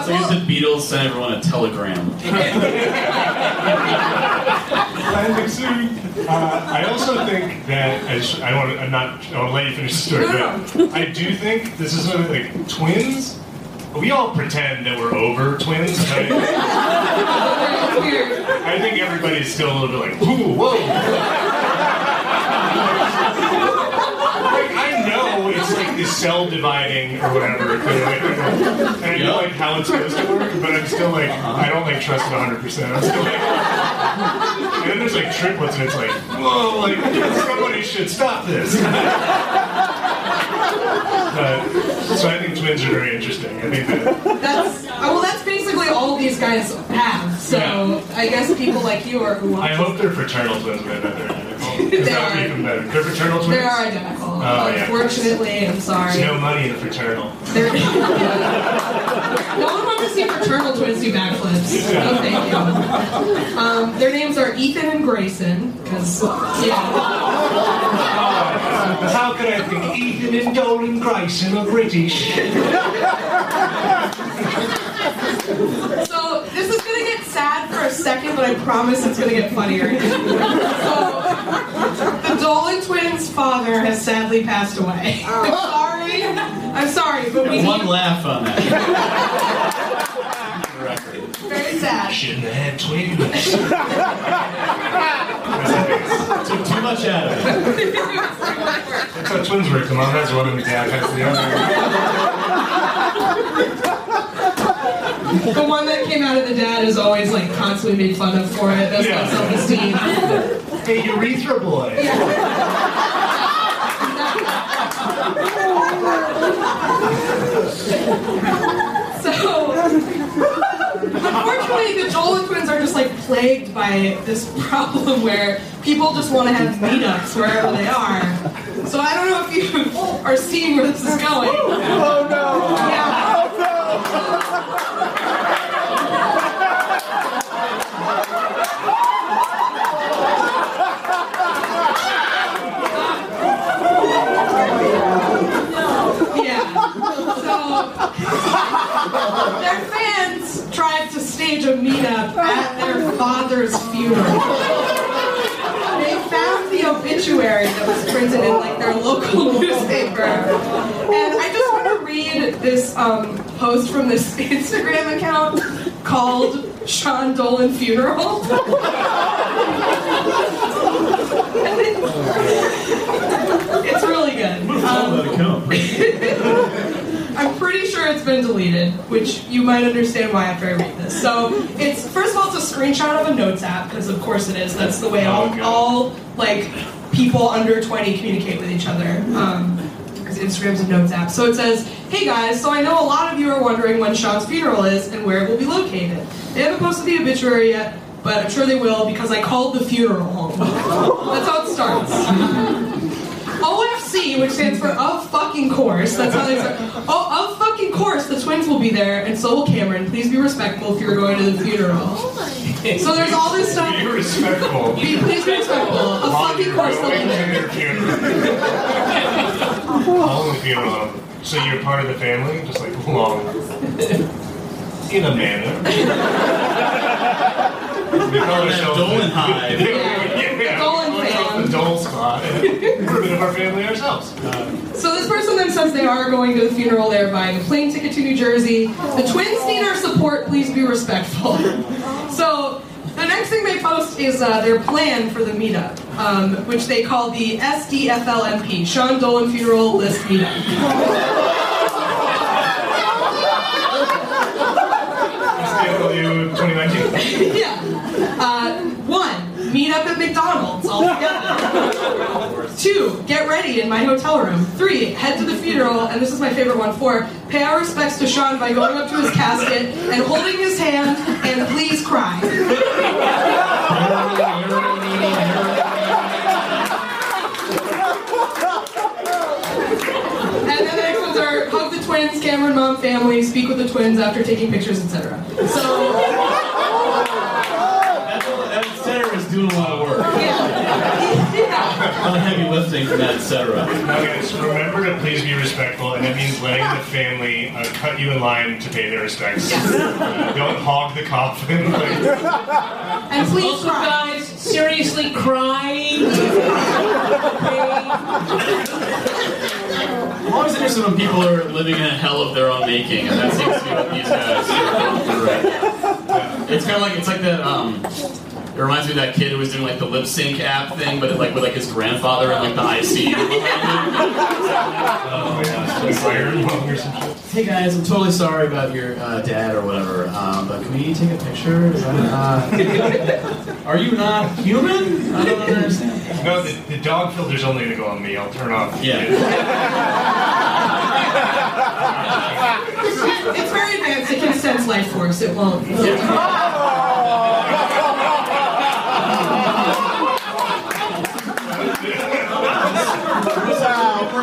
[SPEAKER 3] So
[SPEAKER 4] well,
[SPEAKER 3] the Beatles sent everyone a telegram. [LAUGHS]
[SPEAKER 2] Landing soon. Uh, I also think that I, I want to. I'm not. I want to let you finish the story. But I do think this is one of like twins. We all pretend that we're over twins. Right? [LAUGHS] I think everybody's still a little bit like, ooh, whoa. like, I know it's like the cell dividing or whatever. And I know like how it's supposed to work, but I'm still like, I don't like trust it 100%. I'm still like, and then there's like triplets and it's like, whoa, like somebody should stop this. [LAUGHS] Uh, so I think twins are very interesting. I think that
[SPEAKER 4] That's uh, well. That's basically all these guys have. So
[SPEAKER 2] Yeah.
[SPEAKER 4] I guess people like you are who
[SPEAKER 2] I hope they're fraternal twins, but I bet they're identical. Because
[SPEAKER 4] They
[SPEAKER 2] that would be even better. They're fraternal twins?
[SPEAKER 4] They are identical.
[SPEAKER 2] Oh, yeah.
[SPEAKER 4] Unfortunately, I'm sorry.
[SPEAKER 2] There's no money in the fraternal.
[SPEAKER 4] They're, [LAUGHS] no one wants to see fraternal twins do backflips. No, thank you. Um, their names are Ethan and Grayson. Because yeah, [LAUGHS]
[SPEAKER 2] How could I think Ethan and Dolan Grayson are British?
[SPEAKER 4] so this is gonna get sad for a second, but I promise it's gonna get funnier. [LAUGHS] So the Dolan twins' father has sadly passed away. I'm oh. sorry. I'm sorry, but we
[SPEAKER 3] One
[SPEAKER 4] need
[SPEAKER 3] laugh on that. For the record.
[SPEAKER 4] very sad.
[SPEAKER 2] Shouldn't have had twins.
[SPEAKER 3] Took too much out of it.
[SPEAKER 2] That's how twins work. The mom has one and the dad has the other. [LAUGHS]
[SPEAKER 4] The one that came out of the dad is always like constantly made fun of for it. That's
[SPEAKER 2] Yeah.
[SPEAKER 4] low self-esteem. [LAUGHS]
[SPEAKER 2] Hey, urethra boy. [LAUGHS]
[SPEAKER 4] So, unfortunately, the Dolan twins are just like plagued by this problem where people just want to have meetups wherever they are. So I don't know if you [LAUGHS] are seeing where this is going. Oh no! Yeah. Yeah. So their fans tried to stage a meetup at their father's funeral. They found the obituary that was printed in like their local [LAUGHS] newspaper. And I just want to read this um, post from this [LAUGHS] Instagram account called Sean Dolan Funeral. [LAUGHS] it's really good. Um, I'm pretty sure it's been deleted, which you might understand why after I read this. So it's first of all, it's a screenshot of a notes app because of course it is. That's the way all,
[SPEAKER 2] Oh,
[SPEAKER 4] all like people under 20 communicate with each other. Um, because Instagram's a notes app. So it says, "Hey guys, so I know a lot of you are wondering when Sean's funeral is and where it will be located. They haven't posted the obituary yet, but I'm sure they will because I called the funeral home. That's how it starts." OFC, which stands for of fucking course. That's how they start. Oh, of fucking course, the twins will be there, and so will Cameron. Please be respectful if you're going to the funeral. Oh so there's all this stuff.
[SPEAKER 2] Be respectful.
[SPEAKER 4] Be, please be respectful. Of fucking course, they'll be there.
[SPEAKER 2] All in the funeral home. So you're part of the family, just like long. In a manner. We call
[SPEAKER 3] that Dolan [LAUGHS]
[SPEAKER 2] the-
[SPEAKER 3] hive.
[SPEAKER 2] Yeah,
[SPEAKER 4] Dolan
[SPEAKER 2] we call ourselves
[SPEAKER 4] fan.
[SPEAKER 2] The Dole Squad. We're a bit of our family ourselves.
[SPEAKER 4] So this person then says they are going to the funeral. They're buying a plane ticket to New Jersey. The twins need our support. Please be respectful. [LAUGHS] So the next thing they post is uh, their plan for the meetup, um, which they call the SDFLMP, Sean Dolan Funeral List Meetup.
[SPEAKER 2] SDFW 2019. [LAUGHS]
[SPEAKER 4] yeah. Uh, one, meet up at McDonald's all together. Two, get ready in my hotel room. Three, head to the funeral, and this is my favorite one. Four, pay our respects to Sean by going up to his casket and holding his hand and please cry. And then the next ones are hug the twins, Cameron mom, family, speak with the twins after taking pictures, etc. So,
[SPEAKER 3] That center is doing a lot of work.
[SPEAKER 4] yeah. yeah.
[SPEAKER 3] A lot of heavy lifting from that, etc.
[SPEAKER 2] Now, guys, remember to please be respectful, and that means letting the family uh, cut you in line to pay their respects. Uh, don't hog the coffin. [LAUGHS] Like,
[SPEAKER 4] And please
[SPEAKER 5] Also,
[SPEAKER 4] cry.
[SPEAKER 5] guys, seriously crying.
[SPEAKER 3] I'm always interested when people are living in a hell of their own making, and that seems to be what these guys are going through right now. It's kind of like it's like that. Um, it reminds me of that kid who was doing like the lip sync app thing, but like with like his grandfather and like the ICU behind [LAUGHS]
[SPEAKER 2] oh, yeah. Like iron lung or some shit.
[SPEAKER 3] Hey guys, I'm totally sorry about your uh, dad or whatever, um, but can we take a picture? Is that, uh, are you not human? I don't understand.
[SPEAKER 2] No, the, the dog filter's only going to go on me. I'll turn off.
[SPEAKER 3] Yeah.
[SPEAKER 4] It's very advanced. It can sense life force. It won't. [LAUGHS]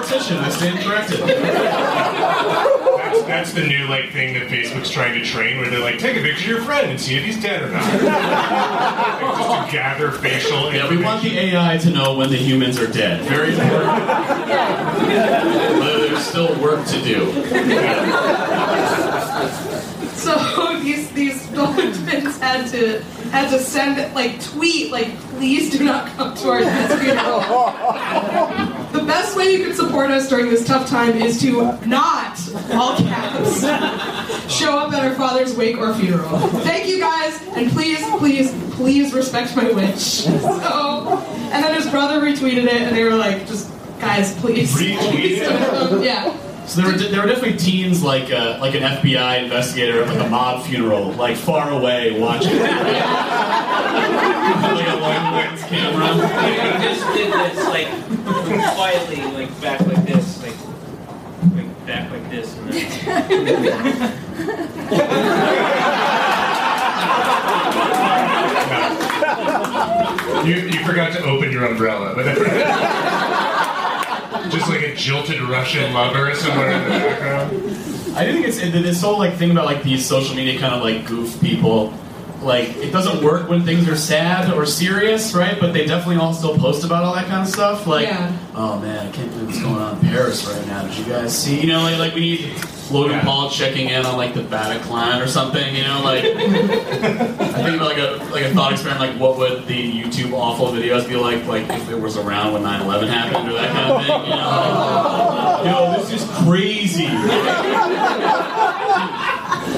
[SPEAKER 3] Partition. I stand corrected.
[SPEAKER 2] That's, that's the new like thing that Facebook's trying to train, where they're like, take a picture of your friend and see if he's dead or not. [LAUGHS] Like, just to gather facial.
[SPEAKER 3] Yeah, we want the AI to know when the humans are dead. Very important. But there's still work to do. [LAUGHS]
[SPEAKER 4] So [LAUGHS] these these Dolan twins had to had to send like tweet like please do not come to our funeral. the best way you can support us during this tough time is to not all caps show up at our father's wake or funeral. Thank you guys, and please, please, please respect my wish. So, and then his brother retweeted it, and they were like, just guys, please, please. [LAUGHS] Yeah.
[SPEAKER 3] So there were, there were definitely teens like uh, like an FBI investigator at like a mob funeral, like far away watching. [LAUGHS] like a long lens camera.
[SPEAKER 5] I just did this like quietly, like back like this, like like back like this, and then
[SPEAKER 2] You, you forgot to open your umbrella. But [LAUGHS] Just like a jilted Russian lover somewhere in the background.
[SPEAKER 3] I think it's this whole like thing about like these social media kind of like goof people. Like it doesn't work when things are sad or serious, right? But they definitely all still post about all that kind of stuff. Like,
[SPEAKER 4] Yeah.
[SPEAKER 3] oh man, I can't believe what's going on in Paris right now. Did you guys see? You know, like, like we need Logan
[SPEAKER 2] Yeah.
[SPEAKER 3] Paul checking in on like the Bataclan or something. You know, like I think about like a like a thought experiment. Like, what would the YouTube awful videos be like? Like if it was around when 9/11 happened or that kind of thing. You know, like, [LAUGHS] yo, this is crazy. [LAUGHS]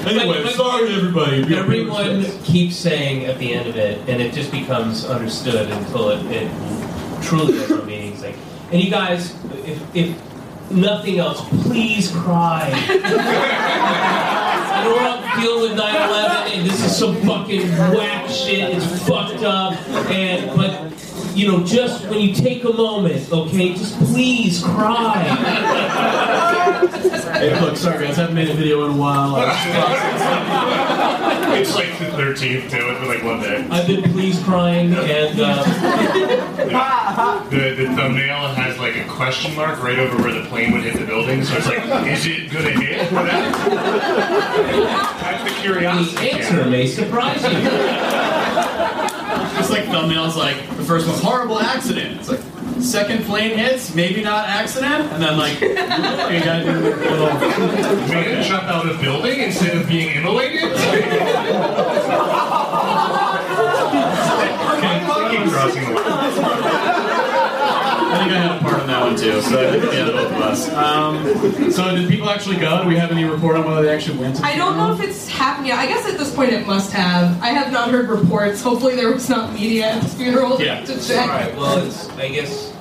[SPEAKER 3] Anyway,
[SPEAKER 5] But- but-
[SPEAKER 3] sorry everybody.
[SPEAKER 5] everyone keeps saying at the end of it, and it just becomes understood until it, it truly has no meaning. It's like, and you guys, if, if nothing else, please cry. [LAUGHS] I don't want to deal with 9/11, and this is some fucking whack shit. It's fucked up, and but. You know, just when you take a moment, okay, just please cry.
[SPEAKER 3] Hey, look, sorry guys, I haven't made a video in a while. I was-
[SPEAKER 2] It's like the 13th, too. It's been like one day.
[SPEAKER 5] I've been please crying, and uh,
[SPEAKER 2] The, the thumbnail has like a question mark right over where the plane would hit the building. So it's like, is it gonna hit? Whatever. That's the
[SPEAKER 5] the
[SPEAKER 2] curiosity.
[SPEAKER 5] answer may surprise you.
[SPEAKER 3] It's like thumbnails like the first one, horrible accident. It's like second plane hits, maybe not accident, and then like [LAUGHS] you gotta do the little
[SPEAKER 2] Man jump out of building instead of being immolated? [LAUGHS] Keep crossing the line.
[SPEAKER 3] I think I had a part in that one too, so I think at the end of both of us. Um, so did people actually go? Do we have any report on whether they actually went to the
[SPEAKER 4] I don't know if it's happened yet. I guess at this point it must have. I have not heard reports. Hopefully there was not media at this funeral
[SPEAKER 3] Yeah.
[SPEAKER 4] to check.
[SPEAKER 5] All right. Well, it's. I guess.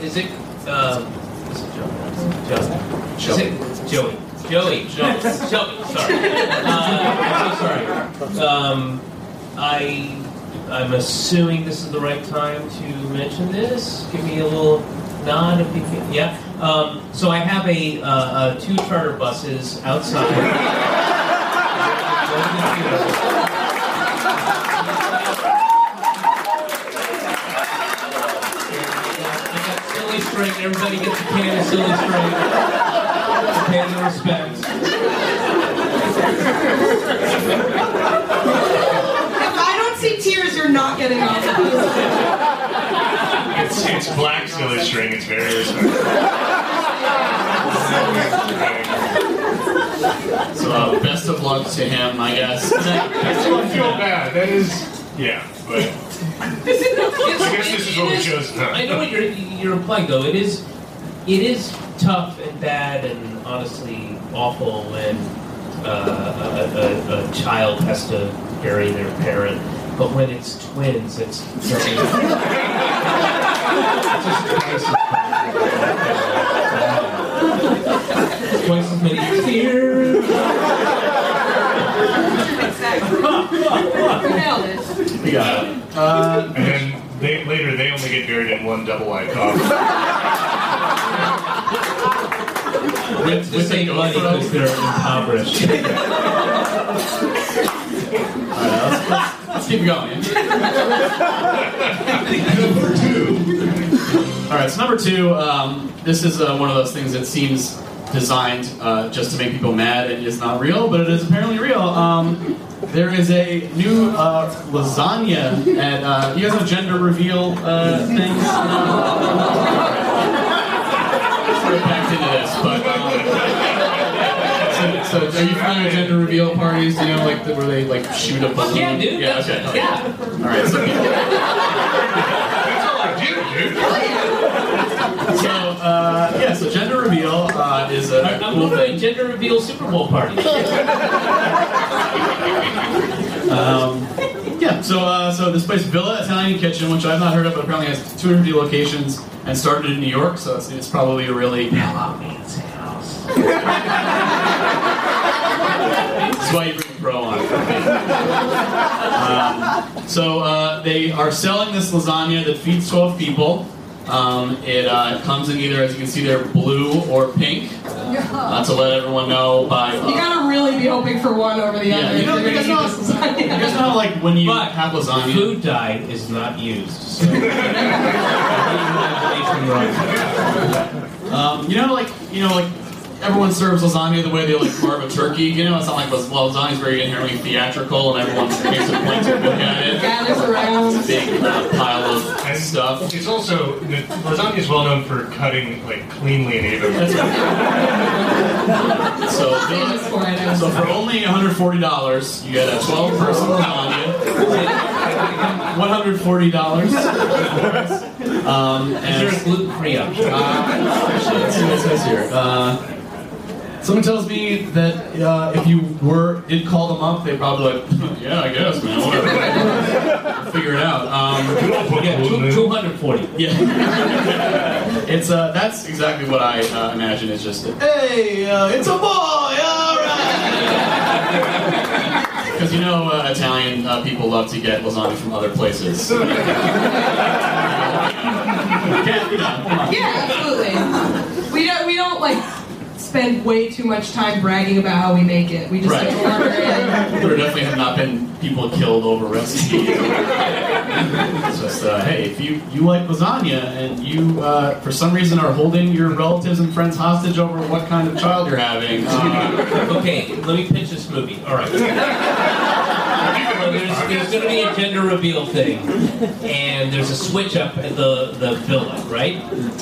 [SPEAKER 5] Is it? Um, is it Joe? Joe. It Joey? Joey. Joey. Joey. Sorry. [LAUGHS] Uh, I'm so sorry. Um, I. I'm assuming this is the right time to mention this. Give me a little nod if you can. Yeah. Um, so I have a uh, uh, two charter buses outside. I [LAUGHS] silly string. Everybody gets a can of silly string. A can of respect.
[SPEAKER 4] If I don't see tears, you're not getting off the bus.
[SPEAKER 2] It's, it's black silly string. It's very respectful.
[SPEAKER 3] So uh, best of luck to him, I guess. [LAUGHS]
[SPEAKER 2] I still feel bad. That is, yeah. But I guess this is what we chose. to-
[SPEAKER 5] I know what you're you're implying though. It is it is tough and bad and honestly awful when uh, a, a, a child has to bury their parent. But when it's twins, it's it's just twice as bad. Twice as many tears.
[SPEAKER 4] Exactly. You nailed it.
[SPEAKER 3] We got it. Uh,
[SPEAKER 2] And then they, later, they only get buried in one double wide coffin. [LAUGHS]
[SPEAKER 3] with,
[SPEAKER 5] This ain't money because they're impoverished. [LAUGHS]
[SPEAKER 3] let's, let's, let's keep going.
[SPEAKER 1] Number two.
[SPEAKER 3] All right, so number two, um, this is uh, one of those things that seems designed uh, just to make people mad and is not real, but it is apparently real. Um, there is a new uh, lasagna, and uh, you guys have gender reveal uh, things. [LAUGHS] of packed into this, but. Um, so, are you familiar with gender reveal parties? Do you know, like, the, where they like shoot a balloon?
[SPEAKER 5] Yeah, dude.
[SPEAKER 3] Yeah, okay.
[SPEAKER 5] yeah.
[SPEAKER 3] All right, so [LAUGHS]
[SPEAKER 2] That's all I do, dude. [LAUGHS]
[SPEAKER 3] So, uh, yeah, so gender reveal uh, is a
[SPEAKER 5] I'm
[SPEAKER 3] cool thing.
[SPEAKER 5] gender reveal Super Bowl party. [LAUGHS]
[SPEAKER 3] Um, yeah, so uh, so this place, Villa Italian Kitchen, which I've not heard of, but apparently has 250 locations and started in New York, so it's, it's probably a really
[SPEAKER 5] Hello, Man's house.
[SPEAKER 3] That's why you bring a pro on. Um, so uh, they are selling this lasagna that feeds 12 people. Um, it uh, comes in either, as you can see there, blue or pink. Uh, to let everyone know by.
[SPEAKER 4] You
[SPEAKER 3] Uh,
[SPEAKER 4] gotta really be hoping for one over the
[SPEAKER 3] Yeah,
[SPEAKER 4] other.
[SPEAKER 3] you
[SPEAKER 4] if
[SPEAKER 3] know,
[SPEAKER 4] you're
[SPEAKER 3] you guys know-
[SPEAKER 4] eat lasagna.
[SPEAKER 3] you guys know, like when you
[SPEAKER 5] But
[SPEAKER 3] have lasagna.
[SPEAKER 5] Food dye is not used. So. [LAUGHS]
[SPEAKER 3] Um, you know, like you know, like everyone serves lasagna the way they like carve a turkey. You know, it's not like las- well, lasagna's very inherently theatrical, and everyone makes a point to look at it.
[SPEAKER 4] Gathers around.
[SPEAKER 3] Big uh, pile of
[SPEAKER 2] And
[SPEAKER 3] stuff.
[SPEAKER 2] It's also lasagna is well known for cutting like cleanly and evenly.
[SPEAKER 3] So,
[SPEAKER 4] Famous for it, I would
[SPEAKER 3] so for only $140, you get a 12-person lasagna. $140. Um,
[SPEAKER 5] Is there a
[SPEAKER 3] and
[SPEAKER 5] gluten-free option?
[SPEAKER 3] Uh, actually, let's see what it says here. Uh, someone tells me that uh, if you were did call them up, they'd probably like, yeah, I guess, man, whatever. We'll figure it out. Um,
[SPEAKER 5] Yeah, two, 240.
[SPEAKER 3] yeah, [LAUGHS] it's uh, that's exactly what I uh, imagine. It's just hey, uh, it's a boy, all right. Because [LAUGHS] you know, uh, Italian uh, people love to get lasagna from other places. [LAUGHS] Yeah, you know, come on.
[SPEAKER 4] Yeah, absolutely. We don't we don't like spend way too much time bragging about how we make it. We just
[SPEAKER 3] Right.
[SPEAKER 4] like.
[SPEAKER 3] There definitely have not been people killed over recipes. [LAUGHS] it's just, uh, hey, if you, you like lasagna and you, uh, for some reason, are holding your relatives and friends hostage over what kind of child you're having, uh, [LAUGHS]
[SPEAKER 5] Okay, let me pitch this movie. All right. There's, going to be a gender reveal thing, and there's a switch up at the, the villa, right?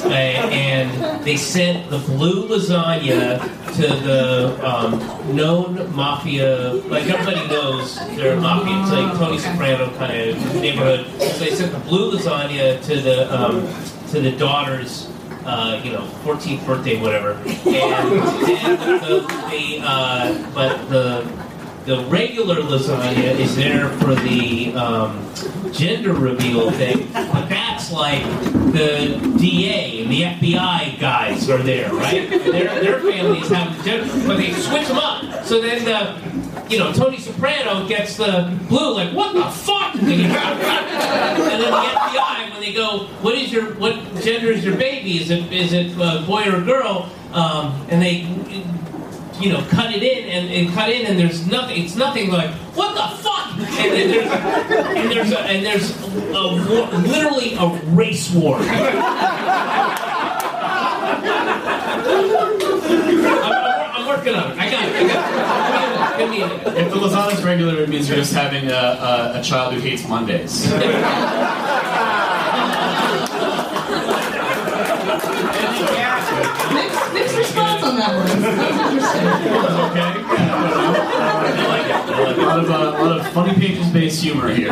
[SPEAKER 5] Uh, and they sent the blue lasagna to the um, known mafia, like everybody knows they're mafia. It's like Tony Soprano kind of neighborhood. So they sent the blue lasagna to the um, to the daughter's uh, you know, 14th birthday, whatever. And, and the, the uh, but the the regular lasagna is there for the um, gender reveal thing, but that's like the DA and the FBI guys are there, right? Their, their families have the gender, but they switch them up. So then the you know, Tony Soprano gets the blue, like, what the fuck? and then the FBI, when they go, what is your, what gender is your baby? Is it, is it a boy or a girl? Um, and they, you know, cut it in and, and cut in, and there's nothing. It's nothing like, what the fuck? [LAUGHS] And then there's, and there's, a, and there's a war, literally a race war. [LAUGHS] I'm, I'm, working on it. I got it. I got it. Give me a
[SPEAKER 3] if the lasagna's regular, it means you're just having a, a, a child who hates Mondays. [LAUGHS]
[SPEAKER 4] response on that one. That was interesting.
[SPEAKER 3] Okay. I like it. I like it. A lot of, uh, a lot of funny pages-based humor here.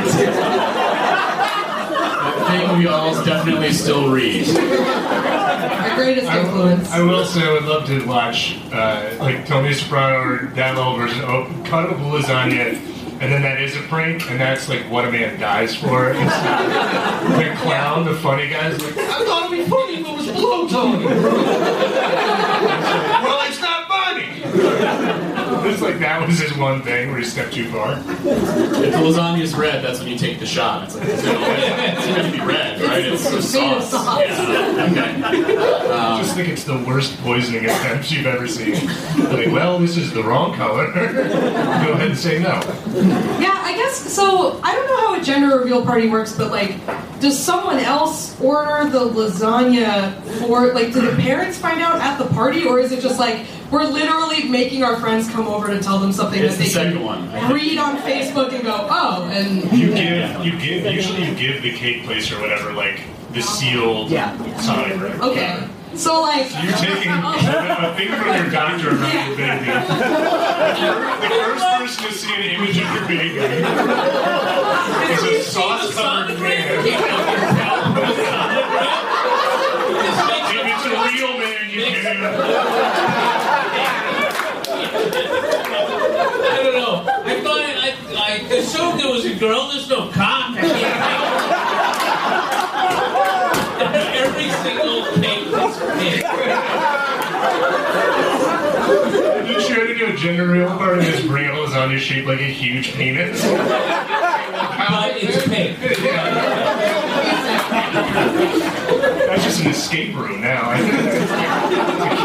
[SPEAKER 3] I think we all definitely still read.
[SPEAKER 4] Our greatest influence.
[SPEAKER 2] I will say I would love to watch uh, like Tony Soprano or that little version. Oh, cut up a lasagna, and then that is a prank, and that's like what a man dies for. It's the clown, the funny guy's like, I thought it'd be funny if it was blue, Tony. Well, it's not funny. It's like that was his one thing where he stepped too far.
[SPEAKER 3] If the lasagna is red, that's when you take the shot. It's like it's gonna, it's gonna be red, right? It's,
[SPEAKER 4] It's
[SPEAKER 3] the
[SPEAKER 4] made of
[SPEAKER 3] sauce.
[SPEAKER 4] sauce.
[SPEAKER 3] Yeah. Okay.
[SPEAKER 2] I [LAUGHS] just think it's the worst poisoning attempt you've ever seen. Like, well, this is the wrong color. [LAUGHS] Go ahead and say no.
[SPEAKER 4] Yeah, I guess so. I don't know how a gender reveal party works, but like, does someone else order the lasagna for like? Do the parents find out at the party, or is it just like we're literally making our friends come over to tell them something
[SPEAKER 3] It's
[SPEAKER 4] that
[SPEAKER 3] the
[SPEAKER 4] they can
[SPEAKER 3] second one.
[SPEAKER 4] Read on Facebook and go, oh, and
[SPEAKER 2] You give, you give. Usually, you give the cake place or whatever, like the sealed
[SPEAKER 4] Yeah.
[SPEAKER 2] sign. Right?
[SPEAKER 4] okay. So like,
[SPEAKER 2] You're taking a thing from your doctor about your baby. [LAUGHS] The first person to see an image of your baby is a sauce covered man. If it's a real man, you can. [LAUGHS]
[SPEAKER 5] I don't know. I thought I, I assumed it was a girl. There's no cock. I can't tell. Every single cake is pink.
[SPEAKER 2] trying to do a gender reveal party and just bring out lasagna shaped like a huge penis.
[SPEAKER 5] But it's pink.
[SPEAKER 2] That's just an escape room now. a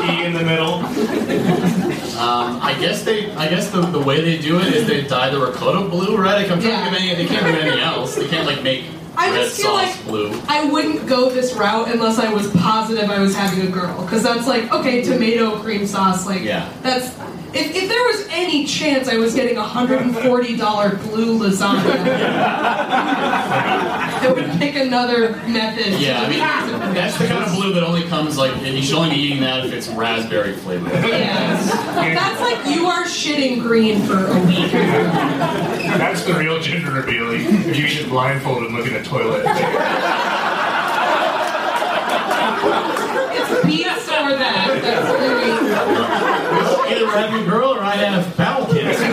[SPEAKER 2] key in the middle.
[SPEAKER 3] Um, I guess they, I guess the, the way they do it is they dye the ricotta blue, right? Like, I'm trying to think of any, they can't do anything else. They can't like make
[SPEAKER 4] I
[SPEAKER 3] red
[SPEAKER 4] just feel
[SPEAKER 3] sauce
[SPEAKER 4] like
[SPEAKER 3] blue.
[SPEAKER 4] I wouldn't go this route unless I was positive I was having a girl. Because that's like, okay, tomato cream sauce, like,
[SPEAKER 3] Yeah.
[SPEAKER 4] that's. If, if there was any chance I was getting a $140 blue lasagna, [LAUGHS] I would pick another method.
[SPEAKER 3] Yeah, I mean, that's the kind of blue that only comes like, and you should only be eating that if it's raspberry flavored.
[SPEAKER 4] Yes. That's like you are shitting green for a week.
[SPEAKER 2] That's the real gender reveal. You you should blindfold and look in the toilet.
[SPEAKER 4] It's pizza or that. That's very.
[SPEAKER 3] Either a girl or I have bowel cancer.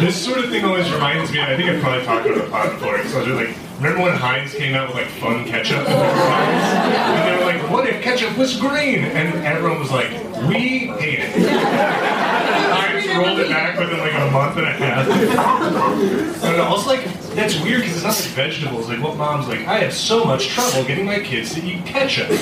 [SPEAKER 2] This sort of thing always reminds me, I think I've probably talked about it pod before, so I was like, remember when Heinz came out with like fun ketchup? And they were like, what if ketchup was green? And everyone was like, we hate it. Heinz rolled it back within like a month and a half. [LAUGHS] And I was like, that's weird because it's not like vegetables. Like what mom's like, I have so much trouble getting my kids to eat ketchup. [LAUGHS] oh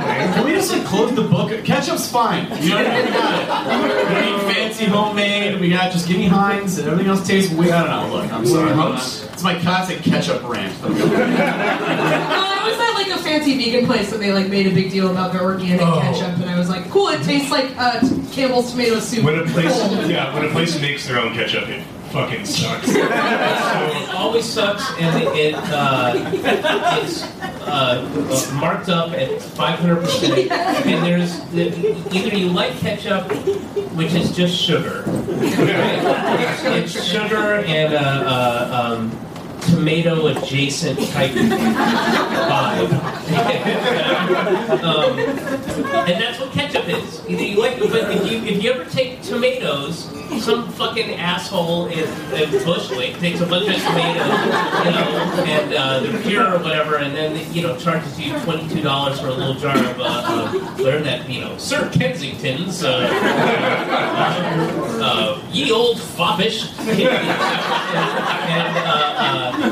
[SPEAKER 2] man.
[SPEAKER 3] Can we just like close the book? Ketchup's fine. You know, we got it. We don't need fancy homemade. We got just give me Heinz and everything else tastes weird. I don't know. Look, I'm sorry.
[SPEAKER 2] Humps?
[SPEAKER 3] It's my classic ketchup rant. [LAUGHS]
[SPEAKER 4] No, I was at like a fancy vegan place and they like made a big deal about their organic
[SPEAKER 2] Oh.
[SPEAKER 4] ketchup, and I was like, cool, it tastes like uh, Campbell's tomato soup.
[SPEAKER 2] When a place, yeah, when a place makes their own ketchup, it fucking sucks. [LAUGHS]
[SPEAKER 5] It always sucks, and it, it uh, it's uh, uh, marked up at 500 percent. And there's the, either you like ketchup, which is just sugar. Right? It's, [LAUGHS] it's sugar and a, uh um, tomato adjacent type vibe. um, and that's what ketchup is. You like, but if you if you ever take tomatoes, some fucking asshole in, in Bushwick takes a bunch of tomatoes, you know, and uh, they're pure or whatever, and then you know charges you twenty two dollars for a little jar of uh, uh, learn that you know Sir Kensington's uh, uh, ye old foppish, [LAUGHS] and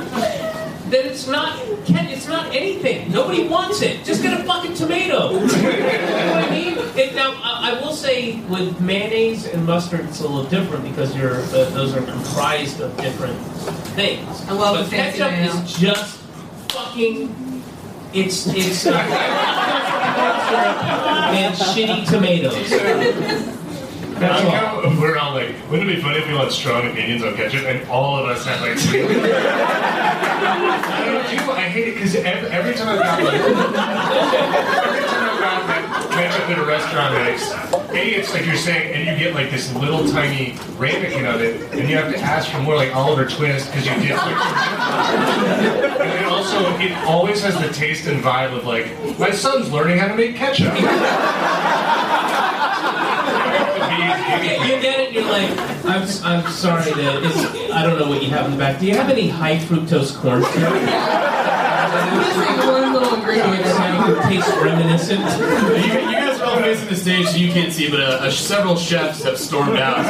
[SPEAKER 5] then it's not Ken, it's not anything. Nobody wants it. Just get a fucking tomato. [LAUGHS] you know what I mean? It, now I, I will say with mayonnaise and mustard, it's a little different because you're uh, those are comprised of different things.
[SPEAKER 4] I love
[SPEAKER 5] but
[SPEAKER 4] the
[SPEAKER 5] ketchup is just fucking. It's it's uh, [LAUGHS] and shitty tomatoes. [LAUGHS]
[SPEAKER 2] I like how we're all like, wouldn't it be funny if we all had strong opinions on ketchup and all of us have like. [LAUGHS] I don't do. I hate it because every, every time I've got like, every time I've got like ketchup at a restaurant a it's like you're saying, and you get like this little tiny ramekin of it, and you have to ask for more like Oliver Twist because you get like. [LAUGHS] And then also, it always has the taste and vibe of like my son's learning how to make ketchup. [LAUGHS]
[SPEAKER 5] You get it, you're like, I'm, I'm sorry that it's, I don't know what you have in the back. Do you have any high fructose corn syrup?
[SPEAKER 4] I'm missing one little ingredient.
[SPEAKER 5] It tastes reminiscent.
[SPEAKER 3] You, you guys are all facing the stage, so you can't see, but uh, uh, several chefs have stormed out. [LAUGHS]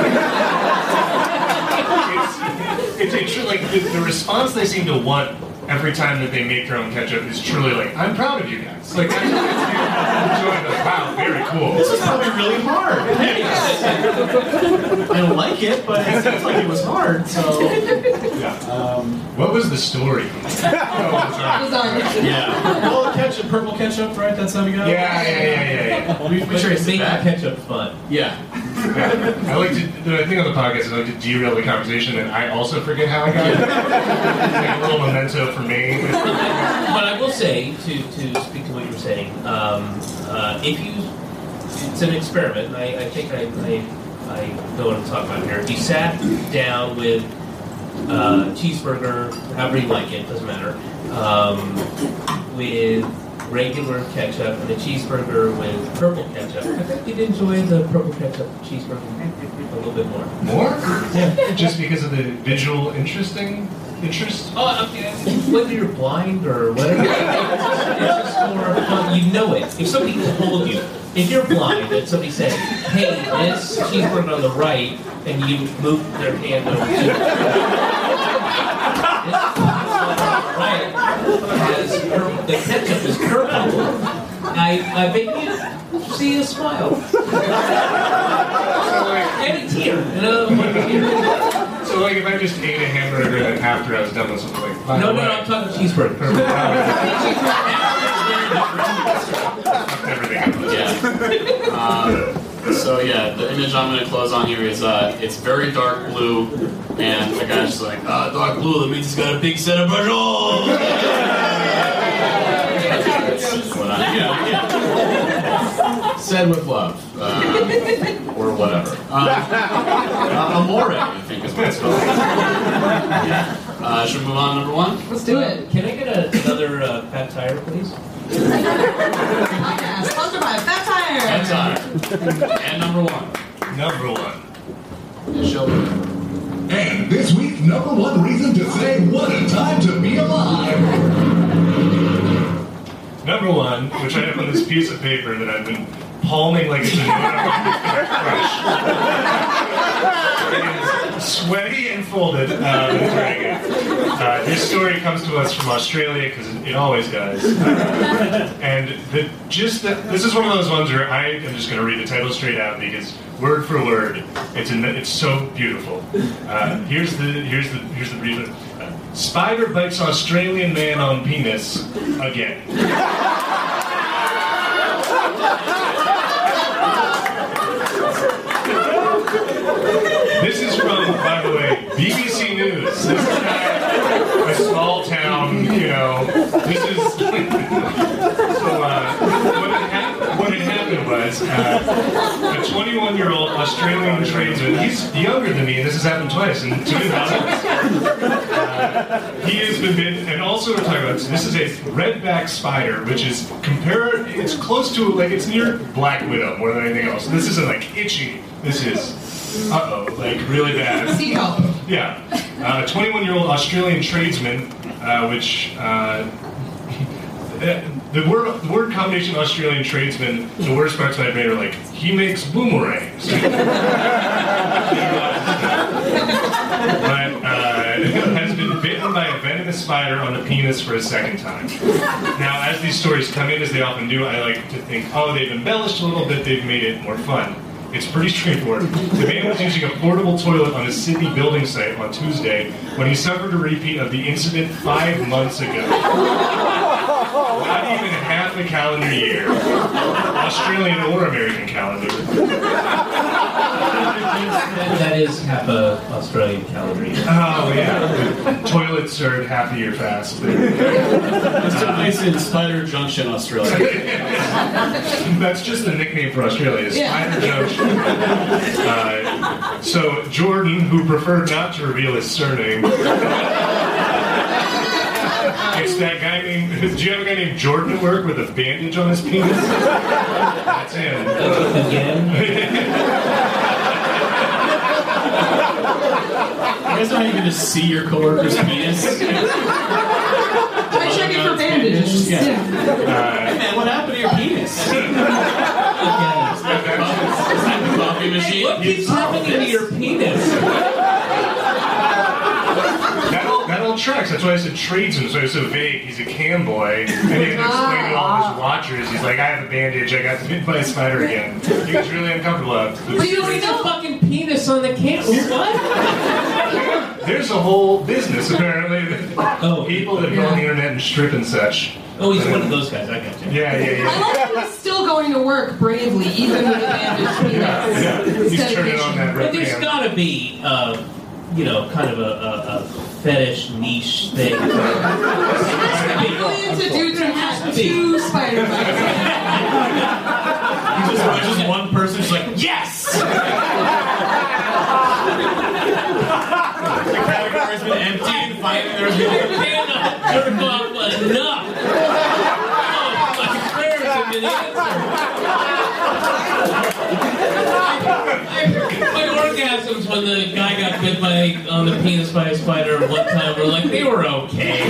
[SPEAKER 2] it's, it's a, like the, the response they seem to want every time that they make their own ketchup is truly like, I'm proud of you guys. Like, that's what it's enjoying the wow, very cool.
[SPEAKER 3] This is probably really hard. I don't like it, but it seems like it was hard. So um,
[SPEAKER 2] What was the story? [LAUGHS] oh, sorry.
[SPEAKER 3] Yeah. Well, ketchup, purple ketchup, right? That's how we got.
[SPEAKER 2] Yeah, yeah, yeah, yeah, yeah. [LAUGHS]
[SPEAKER 3] We, we sure it's
[SPEAKER 5] Make ketchup fun.
[SPEAKER 3] Yeah.
[SPEAKER 2] yeah. [LAUGHS] I like to, the thing on the podcast is I like to derail the conversation and I also forget how I got it. It's like a little memento for me. [LAUGHS]
[SPEAKER 5] But I will say, to, to speak to what you were saying, um, uh, if you, it's an experiment, and I, I think I, I, I know what I'm talking about here. If you sat down with uh, cheeseburger, however you like it, doesn't matter, um, with regular ketchup and a cheeseburger with purple ketchup, I think you'd enjoy the purple ketchup cheeseburger a little bit more.
[SPEAKER 2] More? Yeah. [LAUGHS] Just because of the visual interesting? Interest?
[SPEAKER 5] Oh, okay. whether you're blind or whatever, [LAUGHS] it's just, more fun. You know it. If somebody told you, if you're blind and somebody said, "Hey, this cheeseburger on the right," and you move their hand over to this the right has pur- the ketchup is purple. I, I bet you see a smile [LAUGHS] and a tear. And a, one tear.
[SPEAKER 2] So like if I just ate a hamburger and then after I was done with something like
[SPEAKER 5] No, no, no, I'm talking cheeseburger.
[SPEAKER 2] fucked everything up.
[SPEAKER 3] Yeah. Um, so yeah, the image I'm going to close on here is uh, it's very dark blue, and the guy's just like, uh, dark blue. That means he's got a big set of bristles. That's yeah, yeah. Said with love, um, or whatever. Um, uh, amore, I think is what it's. Yeah. [LAUGHS] Uh, should we move on to number one?
[SPEAKER 4] Let's do it.
[SPEAKER 5] Can I get a, another uh, fat tire, please?
[SPEAKER 4] Podcast [LAUGHS] sponsored by Fat Tire.
[SPEAKER 3] That's time. And number one.
[SPEAKER 2] Number one.
[SPEAKER 3] is Shelby.
[SPEAKER 1] And this week's number one reason to say what a time to be alive.
[SPEAKER 2] Number one, which I have on this piece of paper that I've been palming like it's a crush. [LAUGHS] Sweaty and folded. Um. Uh, this story comes to us from Australia because it, it always does. Uh, and the, just the, this is one of those ones where I am just going to read the title straight out because word for word, it's in the, it's so beautiful. Uh, here's the here's the here's the brief. Spider bites Australian man on penis again. This by the way, BBC News. This is not a small town, you know. This is. [LAUGHS] so, uh, what, had what happened was uh, a 21 year old Australian tradesman, he's younger than me, and this has happened twice months. Uh, he has been bitten, and also we're talking about this is a redback spider, which is compare. It's close to like it's near Black Widow more than anything else. This isn't like itchy. This is uh oh, like really bad. [LAUGHS]
[SPEAKER 4] Seagull.
[SPEAKER 2] Yeah, uh, a 21 year old Australian tradesman, uh, which. Uh, [LAUGHS] the word, the word combination Australian tradesman, the worst parts I've made are like, he makes boomerangs. [LAUGHS] but uh, has been bitten by a venomous spider on the penis for a second time. Now, as these stories come in, as they often do, I like to think, oh, they've embellished a little bit, they've made it more fun. It's pretty straightforward. The man was using a portable toilet on a Sydney building site on Tuesday when he suffered a repeat of the incident five months ago. Not even half a calendar year. Australian or American calendar. [LAUGHS]
[SPEAKER 5] That is half a Australian calendar year.
[SPEAKER 2] Oh, yeah. Toilets are half [LAUGHS] a year fast.
[SPEAKER 3] This took place in Spider Junction, Australia. [LAUGHS]
[SPEAKER 2] That's just the nickname for Australia, is
[SPEAKER 4] Yeah.
[SPEAKER 2] Spider Junction. Uh, so Jordan, who preferred not to reveal his surname, it's that guy named. Do you have a guy named Jordan at work with a bandage on his penis? That's him.
[SPEAKER 5] Again,
[SPEAKER 3] Guys don't even just see your coworker's penis. Hey [LAUGHS]
[SPEAKER 4] I check it for bandages.
[SPEAKER 3] Yeah.
[SPEAKER 4] Yeah.
[SPEAKER 3] man, what happened to your penis? [LAUGHS]
[SPEAKER 5] again.
[SPEAKER 3] Coffee machine.
[SPEAKER 5] What keeps happening to your penis?
[SPEAKER 2] That all, tracks. That's why I said tradesman. So it's so vague. He's a cam boy, [LAUGHS] and he had to explain to all his watchers. He's like, I have a bandage. I got bit [LAUGHS] by a spider again. He was really uncomfortable.
[SPEAKER 4] But you know, we
[SPEAKER 5] There's a
[SPEAKER 4] know.
[SPEAKER 5] fucking penis on the can. What?
[SPEAKER 2] There's a whole business apparently.
[SPEAKER 5] Oh.
[SPEAKER 2] people that go on the internet and strip and such.
[SPEAKER 5] Oh, he's one of those guys. I got you.
[SPEAKER 2] Yeah, yeah, yeah.
[SPEAKER 4] love that he's still going to work bravely, even with a bandage. penis.
[SPEAKER 2] Yeah, he's
[SPEAKER 4] Instead of
[SPEAKER 2] turning on that
[SPEAKER 5] But
[SPEAKER 2] red
[SPEAKER 5] there's
[SPEAKER 2] cam.
[SPEAKER 5] got to be, uh, you know, kind of a, a, a fetish niche thing.
[SPEAKER 4] Really into dudes who have two spider bites.
[SPEAKER 3] Just, just one person just like, yes! [LAUGHS] the category's been emptied. Finally, there's been
[SPEAKER 5] Cannot jerk off enough. Oh, my prayers have been answered. [LAUGHS] When the guy got bit by on the penis by a spider one time we were like they were okay.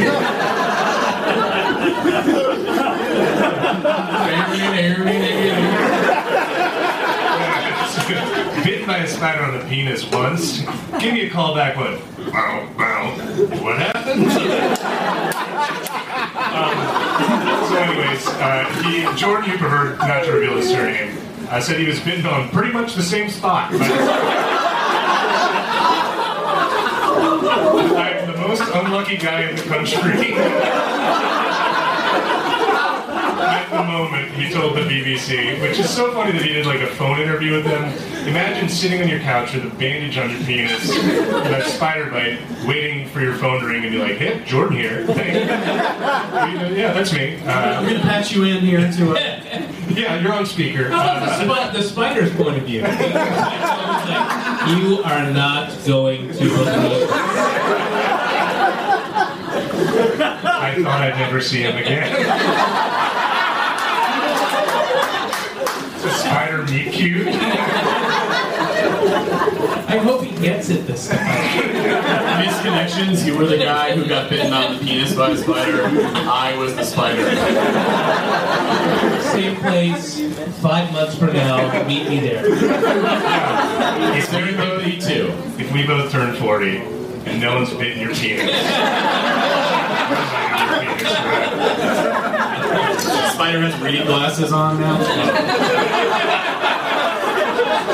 [SPEAKER 2] Bitten by a spider on the penis once. Give me a call back. Bow, bow. What happened? um, so, anyways, uh, he, Jordan, you prefer not to reveal his surname, uh, said he was bitten on pretty much the same spot. I'm the most unlucky guy in the country. [LAUGHS] The moment, he told the BBC, which is so funny that he did like a phone interview with them. Imagine sitting on your couch with a bandage on your penis and a spider bite, waiting for your phone to ring and be like, "Hey, Jordan here." yeah, that's me.
[SPEAKER 3] I'm
[SPEAKER 2] Uh,
[SPEAKER 3] gonna patch you in here to a. [LAUGHS]
[SPEAKER 2] yeah, you're on speaker.
[SPEAKER 5] About the,
[SPEAKER 2] Uh,
[SPEAKER 5] spi- the spider's point of view? [LAUGHS] you are not going to believe.
[SPEAKER 2] I thought I'd never see him again. [LAUGHS] Is a spider meet cute?
[SPEAKER 5] I hope he gets it this time.
[SPEAKER 3] Misconnections. You were the guy who got bitten on the penis by a spider. I was the spider.
[SPEAKER 5] Same place, five months from now. Meet me there.
[SPEAKER 2] If we both,
[SPEAKER 3] Me too.
[SPEAKER 2] if we both turn 40 and no one's bitten your penis. [LAUGHS]
[SPEAKER 3] Spider has reading glasses on now.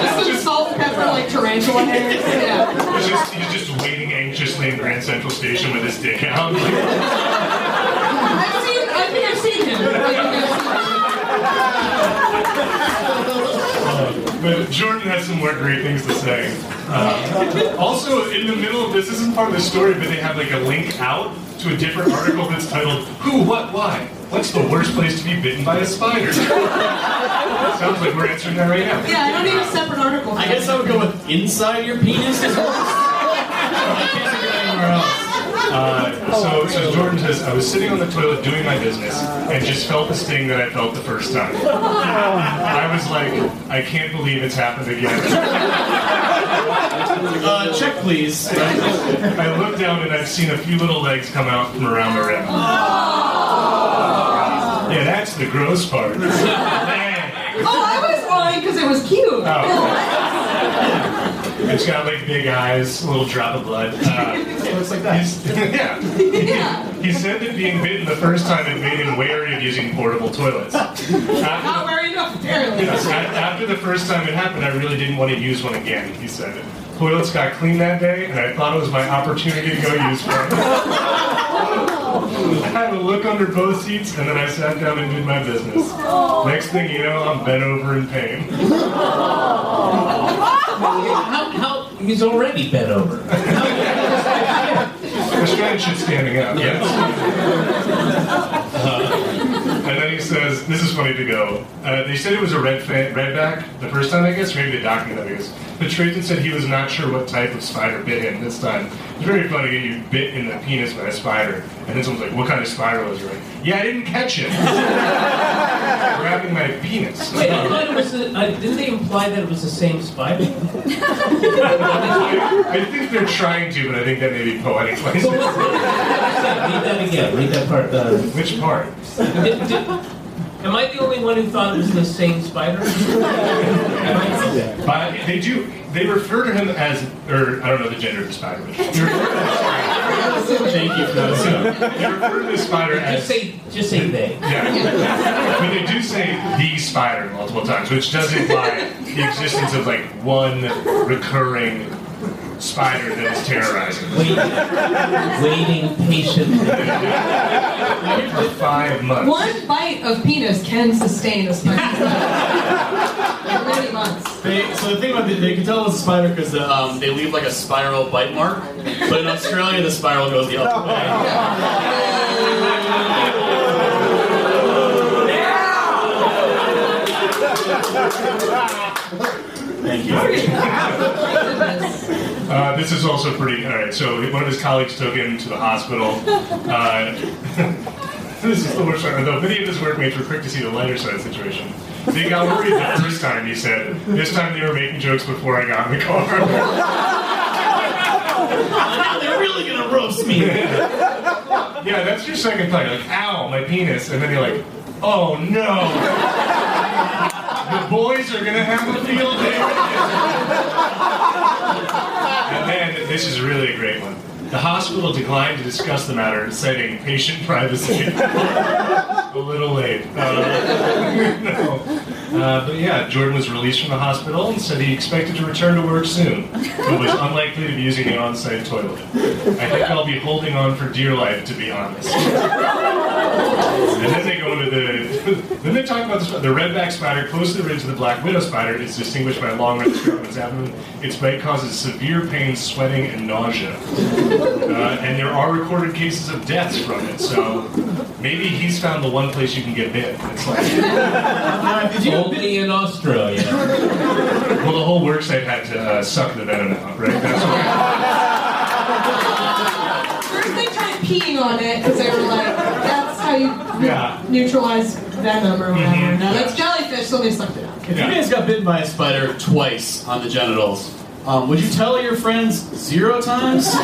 [SPEAKER 4] Just some salt and pepper like tarantula hairs. Yeah.
[SPEAKER 2] He's just, he's just waiting anxiously in Grand Central Station with his dick out.
[SPEAKER 4] I've seen. I think I've seen him. I think I've seen him.
[SPEAKER 2] But Jordan has some more great things to say. Uh, also, in the middle of this, this isn't part of the story, but they have like a link out to a different article that's titled "Who, What, Why? What's the worst place to be bitten by a spider?" Sounds like we're answering that right now.
[SPEAKER 4] Yeah, I don't need a separate article.
[SPEAKER 3] I guess. I would go with inside your penis. Is worse. [LAUGHS] I can't think of anywhere else.
[SPEAKER 2] Uh, so, so Jordan says, I was sitting on the toilet doing my business and just felt the sting that I felt the first time. I was like, I can't believe it's happened again.
[SPEAKER 3] Uh, check please.
[SPEAKER 2] I look down and I've seen a few little legs come out from around the rim. Yeah, that's the gross part.
[SPEAKER 4] Oh, I was lying because it was cute.
[SPEAKER 2] Oh. It's got like big eyes, a little drop of blood. Uh,
[SPEAKER 3] It [LAUGHS] looks like that.
[SPEAKER 2] he's- [LAUGHS] yeah.
[SPEAKER 4] Yeah.
[SPEAKER 2] He said that being bitten the first time it made him wary of using portable toilets. [LAUGHS] After
[SPEAKER 4] Not
[SPEAKER 2] the-
[SPEAKER 4] wearing enough, apparently.
[SPEAKER 2] Yes, after the first time it happened, I really didn't want to use one again, he said. Toilets got clean that day, and I thought it was my opportunity to go use one. I had a look under both seats, and then I sat down and did my business. Next thing you know, I'm bent over in pain.
[SPEAKER 5] He's already bent over.
[SPEAKER 2] Shit standing up, yes. Uh, and then he says, this is funny to go. Uh, they said it was a red fa- redback the first time, I guess, or maybe the document, I guess. But Trayton said he was not sure what type of spider bit him this time. It's very funny getting you bit in the penis by a spider, and then someone's like, what kind of spider was it? You're like, yeah, I didn't catch it. [LAUGHS] Grabbing my penis.
[SPEAKER 5] Wait, I thought it was. Uh, didn't they imply that it was the same spider? [LAUGHS] [LAUGHS]
[SPEAKER 2] I, think they're trying to, but I think that may be poetic license.
[SPEAKER 5] read that again. Read that part. Uh,
[SPEAKER 2] Which part?
[SPEAKER 5] did, did, am I the only one who thought it was the same spider?
[SPEAKER 2] But they do. They refer to him as, or I don't know the gender of the spider. But they refer to the [LAUGHS]
[SPEAKER 3] Thank you for that.
[SPEAKER 2] spider, they refer to the spider
[SPEAKER 5] Just
[SPEAKER 2] as.
[SPEAKER 5] say, just say they.
[SPEAKER 2] Yeah. But they do say the spider multiple times, which does imply the existence of like one recurring spider that is terrorizing them
[SPEAKER 5] Waiting, waiting patiently.
[SPEAKER 2] for five months.
[SPEAKER 4] One bite of penis can sustain a spider. [LAUGHS] For many months.
[SPEAKER 3] They, so the thing about it, they can tell it's a spider because um, they leave like a spiral bite mark, but in Australia the spiral goes the other way. Thank you.
[SPEAKER 2] Uh, this is also pretty. All right. So one of his colleagues took him to the hospital. [LAUGHS] Uh, [LAUGHS] this is the worst part. Though many of his workmates were quick to see the lighter side of the situation. They got worried the first time, he said. This time they were making jokes before I got in the car. [LAUGHS]
[SPEAKER 5] they're really gonna roast me.
[SPEAKER 2] yeah, that's your second thought. Like, ow, my penis. And then you're like, oh no. The boys are gonna have a field day. And then, this is really a great one. The hospital declined to discuss the matter, citing patient privacy. [LAUGHS] a little late. Uh, no. Uh, but yeah, Jordan was released from the hospital and said he expected to return to work soon, but was unlikely to be using an on-site toilet. I think I'll be holding on for dear life, to be honest. And then they go into the. Then they talk about the, the redback spider close to the ridge of the black widow spider is distinguished by a long red strip on its abdomen. Its bite causes severe pain, sweating, and nausea. Uh, and there are recorded cases of deaths from it. So maybe he's found the one place you can get bit. It's like
[SPEAKER 5] Only in Australia.
[SPEAKER 2] well, the whole worksite had to uh, suck the venom out, right? That's what,
[SPEAKER 4] First they tried peeing on it because they were like, that's how you
[SPEAKER 2] Yeah.
[SPEAKER 4] neutralize venom or whatever.
[SPEAKER 2] Mhm.
[SPEAKER 4] No, that's jellyfish, so they sucked it out.
[SPEAKER 3] If you guys got bitten by a spider twice on the genitals, um, would you tell your friends zero times, [LAUGHS] one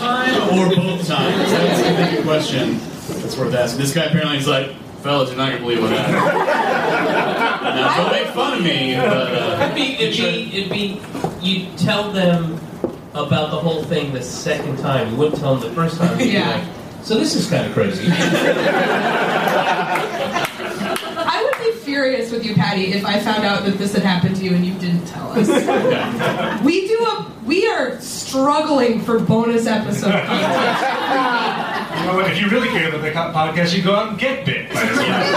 [SPEAKER 3] time, or both times? That's a big question. That's worth asking. This guy apparently is like, fellas, you're not gonna believe what happened. now, don't make fun of me, but uh,
[SPEAKER 5] It'd be, it'd be, it'd be, you tell them about the whole thing the second time. You wouldn't tell them the first time. You'd be
[SPEAKER 4] Yeah.
[SPEAKER 5] like, so this is kind of crazy. [LAUGHS]
[SPEAKER 4] I would be furious with you, Patty, if I found out that this had happened to you and you didn't tell us. [LAUGHS] we do a we are struggling for bonus episode [LAUGHS] content.
[SPEAKER 2] you know what? If you really care about the podcast, you go out and get bit by a spider.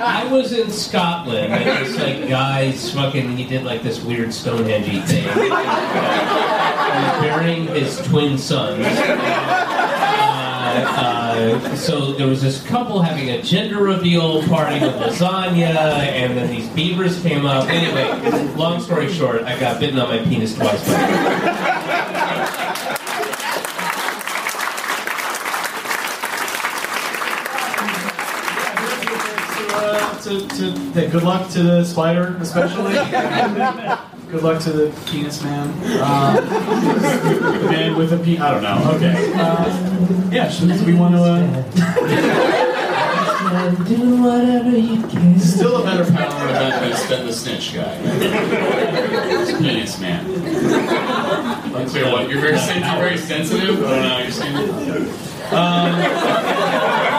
[SPEAKER 5] I was in Scotland and this like guy's fucking he did like this weird Stonehenge thing. he was burying his twin sons. Uh, so there was this couple having a gender reveal party with lasagna, and then these beavers came up. Anyway, long story short, I got bitten on my penis twice. By
[SPEAKER 7] uh, to, to, yeah, good luck to the spider, especially. [LAUGHS] good luck to the penis man. Um, man with a pe. I don't know. Okay. Uh, yeah, should we want to. Uh,
[SPEAKER 5] do whatever you can.
[SPEAKER 3] still a better power event than the snitch guy. Penis man. Unclear what? You're very, sen- you're very sensitive? I don't know. You're saying
[SPEAKER 5] Sorry.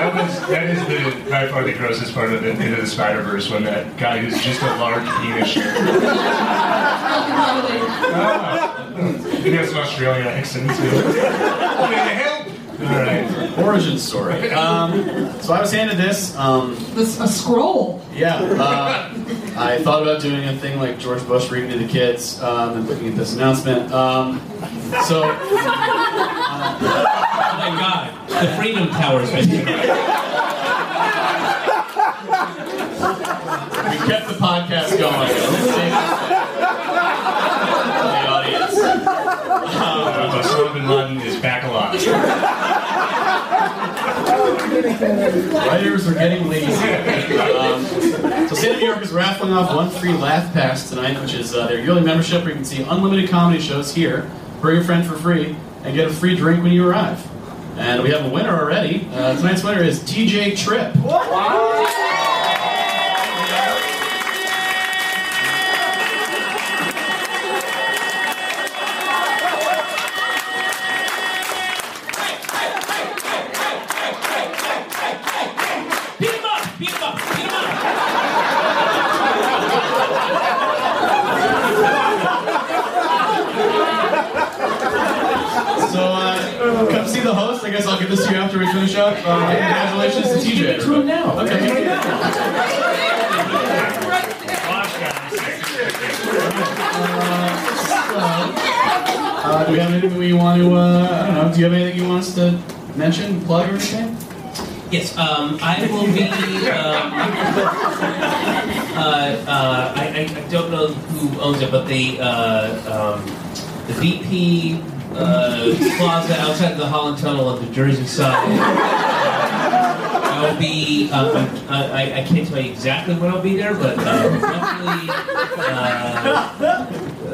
[SPEAKER 2] That was that is the by far the grossest part of the, into the Spider Verse when that guy who's just a large penis. [LAUGHS] he has an Australian accent too. What the hell? All right.
[SPEAKER 7] origin story. Um, so I was handed this. Um,
[SPEAKER 4] This a scroll.
[SPEAKER 7] Yeah, uh, I thought about doing a thing like George Bush reading to the kids um, and looking at this announcement. Um, so,
[SPEAKER 5] Oh my god, the Freedom Tower's been
[SPEAKER 3] we kept the podcast going. the audience.
[SPEAKER 2] Uh, Osama bin Laden is back alive.
[SPEAKER 7] writers are getting lazy. Um, so, Stand Up New York is raffling off one free Laugh Pass tonight, which is uh, their yearly membership where you can see unlimited comedy shows here, bring a friend for free, and get a free drink when you arrive. And we have a winner already. Uh, tonight's winner is TJ Tripp.
[SPEAKER 5] Beat him up! Beat him up! Beat him up!
[SPEAKER 7] So uh, come see the host. I guess I'll give this to you after we finish up. Uh, congratulations to TJ.
[SPEAKER 5] Give it to him now.
[SPEAKER 7] Okay. give it to him.
[SPEAKER 2] Watch guys.
[SPEAKER 7] Uh, do we have anything we want to? Uh, I don't know. Do you have anything you want us to mention, plug, or anything?
[SPEAKER 5] Yes, um, I will be. Uh, uh, I, I, don't know who owns it, but the uh, um, the BP uh, Plaza outside of the Holland Tunnel on the Jersey side. I'll be. I, I can't tell you exactly when I'll be there, but uh,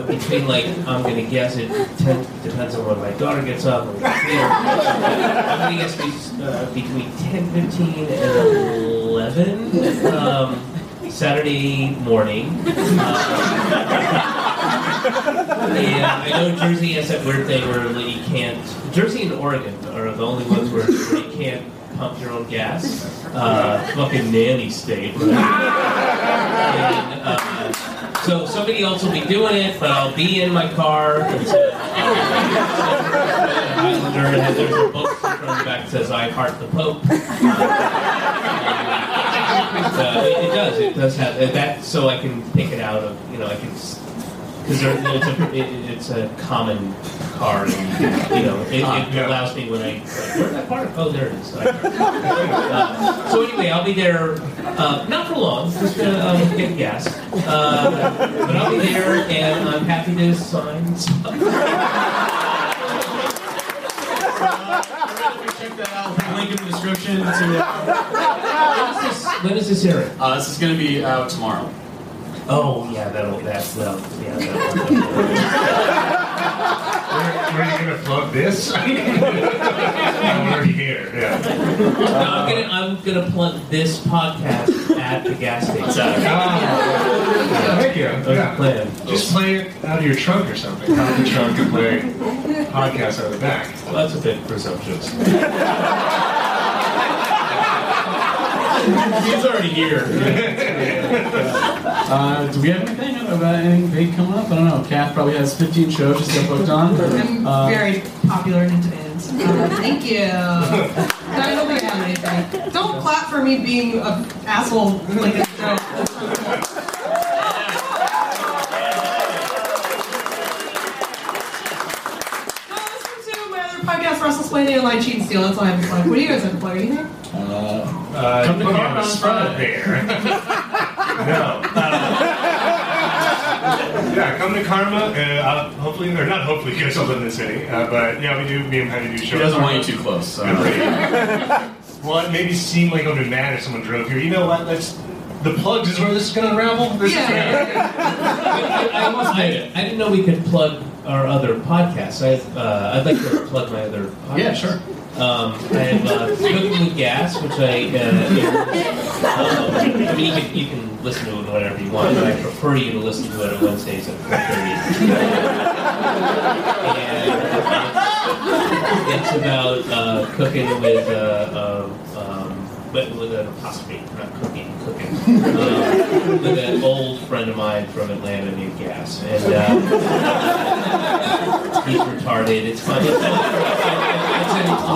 [SPEAKER 5] between like I'm gonna guess it ten, depends on when my daughter gets up. I'm gonna guess be- uh, between ten fifteen and eleven um, Saturday morning. Uh, I know Jersey has that weird thing where you can't. Jersey and Oregon are the only ones where, you can't pump your own gas. Uh, fucking nanny state. Right? And, uh, so somebody else will be doing it, but I'll be in my car. A, book back says "I heart the Pope." [LAUGHS] Uh, it, it does. It does have that, so I can pick it out of you know I can because it's a it, it's a common card. And, you know, it, it
[SPEAKER 2] yeah.
[SPEAKER 5] allows me when I like, where's that card? Oh, there it is. uh, so anyway, I'll be there uh, not for long, just to um, get gas. Uh, but I'll be there, and I'm happy to sign stuff. [LAUGHS]
[SPEAKER 7] Check that out. Link in the description to.
[SPEAKER 5] When is this, when is this airing?
[SPEAKER 7] Uh, this is going to be out tomorrow.
[SPEAKER 5] Oh yeah, that'll that's that'll, yeah. That'll,
[SPEAKER 2] Where, [LAUGHS] where are you gonna plug this? [LAUGHS] I'm already here. Yeah.
[SPEAKER 5] no, I'm gonna I'm gonna plug this podcast at the gas station.
[SPEAKER 2] Ah, heck yeah.
[SPEAKER 5] That's the plan.
[SPEAKER 2] Just play it out of your trunk or something. Out of the trunk and play podcast out of the back.
[SPEAKER 5] Well, that's a bit presumptuous. [LAUGHS]
[SPEAKER 7] He's already here. Uh, do we have anything about anything big coming up? I don't know. Kath probably has 15 shows she's got booked on.
[SPEAKER 4] I'm
[SPEAKER 7] Uh,
[SPEAKER 4] very popular and in demand. Uh, thank you. I don't think I have anything. Don't clap for me being an asshole like a joke. No, listen to my other podcast, Russell Splaining and Line Cheat and Steal. That's all I have to plug. What do you guys have to plug? Anything?
[SPEAKER 2] Uh,
[SPEAKER 7] Come to
[SPEAKER 2] put me
[SPEAKER 7] Carmen
[SPEAKER 2] on the
[SPEAKER 7] on
[SPEAKER 2] spot
[SPEAKER 7] Friday. [LAUGHS]
[SPEAKER 2] there. no. [LAUGHS] yeah, come to Karma. Uh, uh, hopefully, or not hopefully, you guys all live in the city. Uh, but yeah, we do. Me and Penny do shows.
[SPEAKER 7] He doesn't want you too close. So.
[SPEAKER 2] well, it made me seem like I'm mad if someone drove here. You know what? Let's. The plugs is where this is going to unravel. This
[SPEAKER 4] Yeah,
[SPEAKER 2] is
[SPEAKER 4] yeah,
[SPEAKER 5] I, I, almost made it. I didn't know we could plug our other podcasts. I, uh, I'd like to plug my other podcasts.
[SPEAKER 7] Yeah, sure.
[SPEAKER 5] Um, I have uh, Cooking with Gas, which I, uh, uh, [LAUGHS] I mean, you can, you can listen to it whenever you want, but I prefer you to listen to it on Wednesdays at 4.30. [LAUGHS] and it's about uh, cooking with, uh, um, um, with, an apostrophe, not cooking, cooking, um, with an old friend of mine from Atlanta named Gas. And uh, he's retarded. It's fun. It's, it's,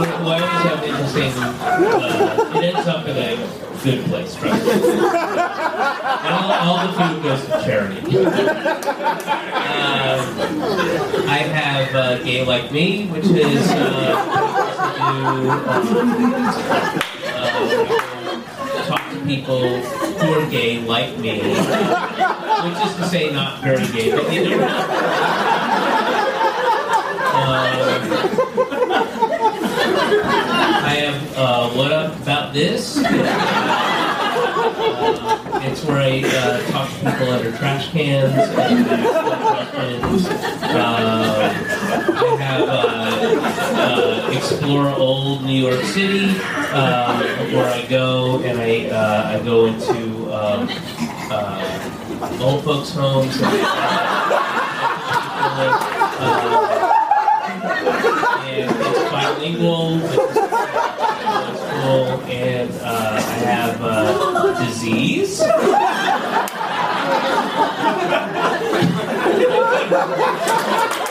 [SPEAKER 5] it's, we always have interesting. Uh, it ends up in a good place, right? And all, all the food goes to charity. Um, I have uh, Gay Like Me, which is uh, to uh, talk to people who are gay like me, which is to say, not very gay, but you know. I have uh, what up about this? [LAUGHS] Uh, it's where I uh, talk to people under trash cans and questions. Um, I have uh, uh, explore old New York City, uh, where I go and I uh, I go into um, uh, old folks' homes. And, uh, and it's bilingual. It's and uh, I have uh, disease. [LAUGHS]